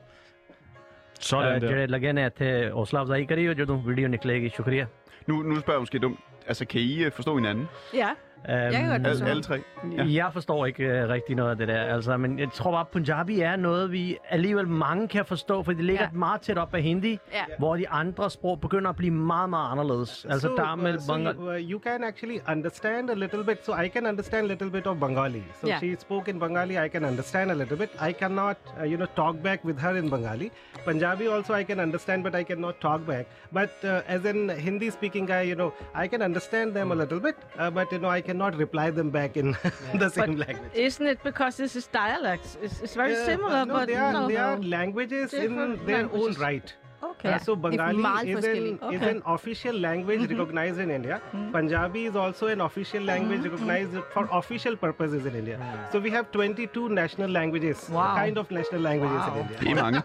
Sådan ਅਹ, der. ਜਿਹੜੇ ਲੱਗੇ ਨੇ ਇੱਥੇ ਹੌਸਲਾ ਅਫਜ਼ਾਈ ਕਰਿਓ ਜਦੋਂ ਵੀਡੀਓ ਨਿਕਲੇਗੀ ਸ਼ੁਕਰੀਆ Nu, nu spørger jeg måske dumt. Altså, kan I øh, forstå hinanden? Ja, Jeg kan godt Øhm, forstå. Alle, alle tre? Ja. Jeg forstår ikke uh, rigtig noget af det der, altså, men jeg tror bare, Punjabi er noget, vi alligevel mange kan forstå, for det ligger Ja. ja. meget tæt op af hindi, Ja. hvor de andre sprog begynder at blive meget, meget anderledes. Altså, so, Tamil, uh, so Bengal... you, uh, you can actually understand a little bit. So I can understand a little bit of Bengali. So Yeah. she spoke in Bengali. I can understand a little bit. I cannot, uh, you know, talk back with her in Bengali. Punjabi also I can understand, but I cannot talk back. But uh, as an Hindi-speaking guy, you know, I can understand them a little bit, uh, but you know, I cannot reply them back in the same language. Isn't it because this is dialects? It's, it's very Yeah, similar, no, but they are no. they are languages in their languages. own right. Okay. Uh, so Bengali is forskellige. an, is an official language mm-hmm. recognized in India. Mm-hmm. Punjabi is also an official language mm-hmm. recognized for official purposes in India. Mm. So we have 22 national languages, Wow. kind of national languages in India. Det mange.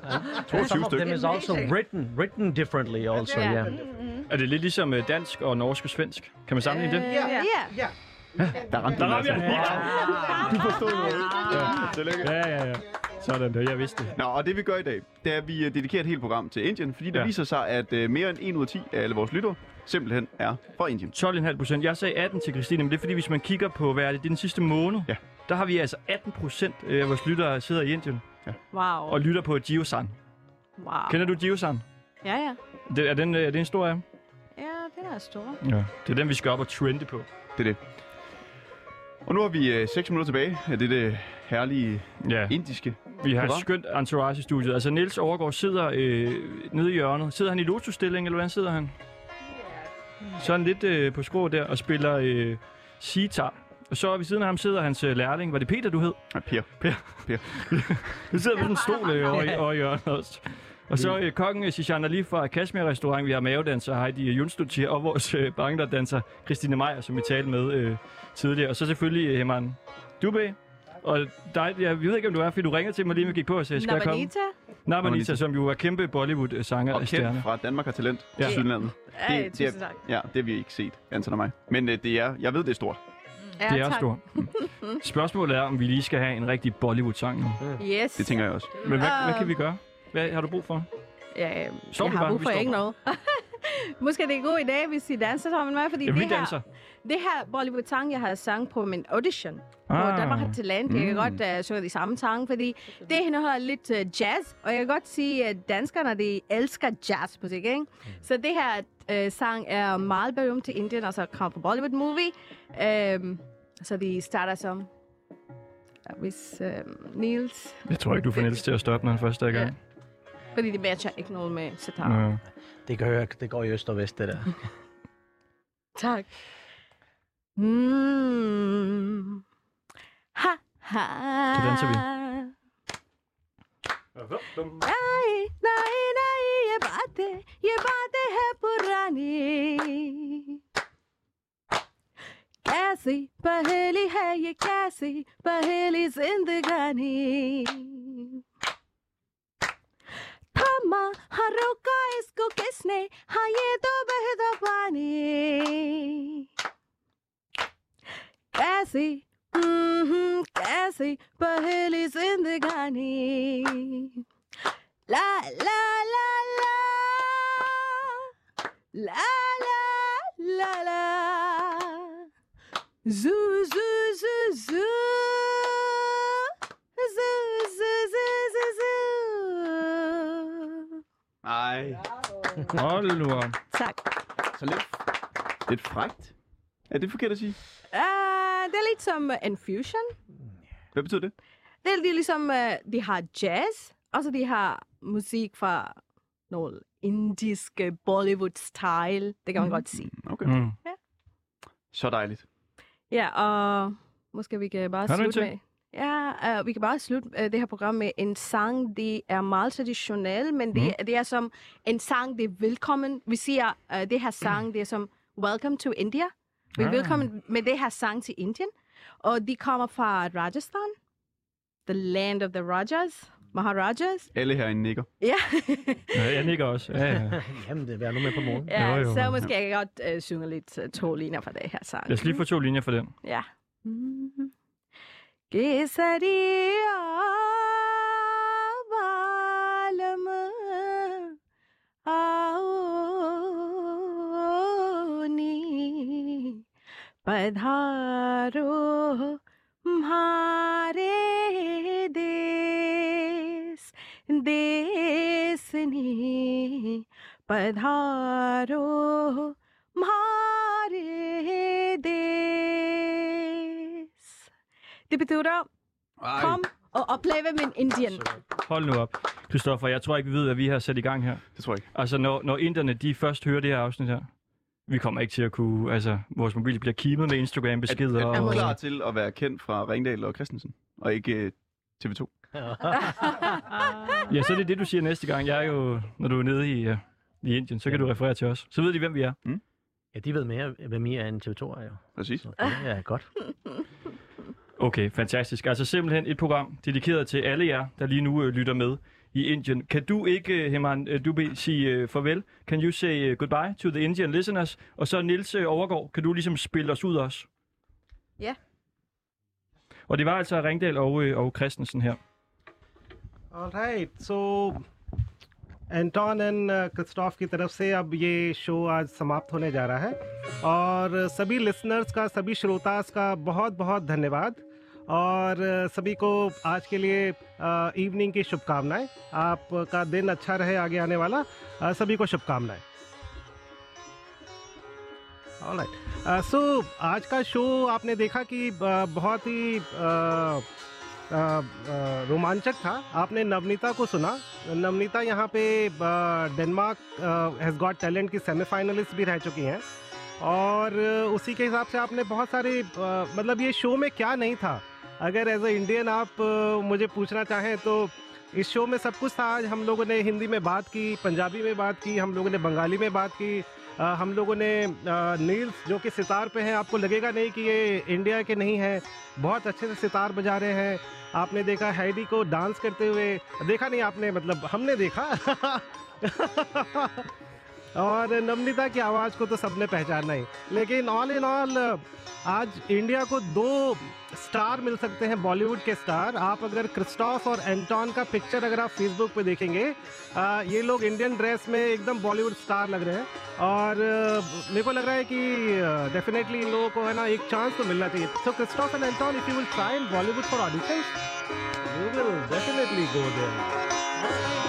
22 Some of them is also written, written differently also, Ja. yeah. Er det lidt ligesom øh, dansk og norsk og svensk? Kan man sammenligne øh, det? Ja. ja. Der ramte Der den ramte altså. jeg Du forstod det. Ja, tillykke. Ja, ja, ja. Sådan der, jeg vidste det. Nå, og det vi gør i dag, det er, at vi øh, dedikerer et helt program til Indien, fordi der Ja. viser sig, at øh, mere end 1 ud af 10 af alle vores lyttere simpelthen er fra Indien. 12,5 procent. Jeg sagde 18 til Christine, men det er fordi, hvis man kigger på, hvad er det, det er den sidste måned, Ja. der har vi altså 18 procent af vores lyttere sidder i Indien Wow. og lytter på Giosan. wow. Kender du Giosan? Ja, ja. Det, er, den, øh, er det en stor af dem? Ja, den er stor. Ja. Det er den, vi skal op og trende på. Det er det. Og nu har vi øh, 6 minutter tilbage af det, det herlige Ja. indiske. Vi har et skønt entourage i studiet. Altså, Niels Overgaard sidder øh, nede i hjørnet. Sidder han i lotusstilling, eller hvordan sidder han? Sådan lidt øh, på skrå der og spiller øh, sitar. Og så ved siden af ham sidder hans øh, lærling. Var det Peter, du hed? Ja, Per. Per. Per. Du sidder på sådan en stol øh, over, i- over i hjørnet også. Og så øh, kokken øh, Sishan Ali fra Kashmir Restaurant. Vi har mavedanser Heidi Junstut og vores øh, danser Christine Meier, som vi talte med øh, tidligere. Og så selvfølgelig øh, Heman Dubé. Og dig, jeg ved ikke, om du er, fordi du ringede til mig lige, med gik på og sagde, skal jeg komme? Nabanita? Nabanita, som jo er kæmpe Bollywood-sanger Og og kendt stjerne. fra Danmark har talent Ja. til Sydlandet. Ja, det, det, tak. er, ja, det har vi ikke set, Anton og mig. Men øh, det er, jeg ved, det er stort. Ja, Det er tak. stort. Spørgsmålet er, om vi lige skal have en rigtig Bollywood-sang nu. Yes. Det tænker jeg også. Men hvad, hvad kan Um, vi gøre? Hvad har du brug for? Ja, Står jeg har bare? brug for ikke noget. Måske det er en god idé, hvis I danser sammen med mig, fordi Ja, det her, danser. det her Bollywood-sang, jeg har sang på min audition på Ah. Danmark har talent. Jeg kan Mm. godt uh, synge de samme sange, fordi det indeholder lidt uh, jazz, og jeg kan godt sige, at danskerne, de elsker jazzmusik, ikke? Så det her uh, sang er meget berømt til Indien, altså kommer fra Bollywood movie. Um, så vi starter som... Hvis uh, Niels... Jeg tror ikke, du får Niels til at stoppe, når han først er i gang. Fordi det matcher ikke noget med sitar. Ja. Det, gør, det går i øst og vest, det der. Tak. Mm. Ha, ha. Så danser vi. Nej, nej, nej, ये बातें, ये बातें है पुरानी कैसी पहेली है ये कैसी पहेली जिंदगानी थमा हाँ रोका इसको किसने? हाँ ये तो बहता पानी कैसी? हम्म, कैसी पहली जिंदगानी? ला ला ला ला। ला ला ला ला। Zoo, zoo, zoo, zoo. Nej. Hold nu op. Tak. Så lidt, lidt frægt. Er det forkert at sige? Uh, det er lidt som uh, en fusion. Hvad betyder det? Det er lidt ligesom, uh, de har jazz, og så de har musik fra noget indisk øh, Bollywood-style. Det kan man godt sige. Okay. Mm. Så dejligt. Ja, og måske vi kan bare en slutte med... Ja, uh, vi kan bare slutte uh, det her program med en sang, det er meget traditionel, men det, Mhm. det er som en sang, det er velkommen. Vi siger, uh, det her sang, det er som Welcome to India. Vi er Ah. velkommen med det her sang til Indien. Og de kommer fra Rajasthan, the land of the Rajas, Maharajas. Alle herinde nikker. Ja, Ja, jeg nikker også. Ja, ja. Jamen, det er nu med på morgen. ja Jo, jo. så måske jeg kan godt uh, synge lidt uh, to linjer fra det her sang. Lad os lige få to linjer for den. Ja. केसरिया बालम आओ नी। पधारो म्हारे देश देशनी पधारो म्हारे Det betyder, Ej. kom og opleve min Indien. Hold nu op. Christoffer, jeg tror ikke, vi ved, hvad vi har sat i gang her. Det tror jeg ikke. Altså, når, når inderne de først hører det her afsnit her, vi kommer ikke til at kunne... Altså, vores mobil bliver kimet med Instagram-beskeder. Er, er du og- klar til at være kendt fra Ringdal og Christensen? Og ikke øh, TV2? Ja, så er det det, du siger næste gang. Jeg er jo, når du er nede i, uh, i Indien, så kan du referere til os. Så ved de, hvem vi er. Ja, de ved mere, hvem I er end TV2 er jo. Præcis. Så det er godt. Okay, fantastisk. Altså simpelthen et program dedikeret til alle jer, der lige nu øh, lytter med i Indien. Kan du ikke, øh, Heman øh, Dubé, sige øh, farvel? Can you say øh, goodbye to the Indian listeners? Og så Nils øh, Overgaard, kan du ligesom spille os ud også? Ja. Og det var altså Ringdal og, øh, og Christensen her. All right, so Anton and Christoph की तरफ से अब ये शो आज समाप्त होने जा रहा है और सभी लिसनर्स का सभी श्रोतास का बहुत बहुत धन्यवाद और सभी को आज के लिए इवनिंग की शुभकामनाएँ। आपका दिन अच्छा रहे आगे आने वाला। सभी को शुभकामनाएँ। ऑलराइट सो आज का शो आपने देखा कि बहुत ही रोमांचक था। आपने नवनीता को सुना। नवनीता यहाँ पे डेनमार्क हैज़ गॉट टैलेंट की सेमीफाइनलिस्ट भी रह चुकी हैं। और, उसी के हिसाब से आपने बहुत सारे मतलब ये शो में क्या नहीं था। अगर एज अ इंडियन आप मुझे पूछना चाहें तो इस शो में सब कुछ था। आज हम लोगों ने हिंदी में बात की पंजाबी में बात की हम लोगों ने बंगाली में बात की अ, हम लोगों ने नील्स जो कि सितार पे हैं आपको लगेगा नहीं कि ये इंडिया के नहीं हैं। बहुत अच्छे से सितार बजा रहे हैं। आपने देखा हैडी को डांस करते हुए। देखा नहीं आपने? मतलब हमने देखा। और नम्रता की आवाज़ को तो सबने पहचाना ही। लेकिन ऑल इन ऑल आज इंडिया को दो स्टार मिल सकते हैं बॉलीवुड के स्टार। आप अगर क्रिस्टॉफ और एंटॉन का पिक्चर अगर आप फेसबुक पे देखेंगे आ, ये लोग इंडियन ड्रेस में एकदम बॉलीवुड स्टार लग रहे हैं। और मेरे को लग रहा है कि डेफिनेटली इन लोगों को है ना एक चांस तो मिलना चाहिए। So Christoph and Anton if you will try in Bollywood for audition you will definitely go there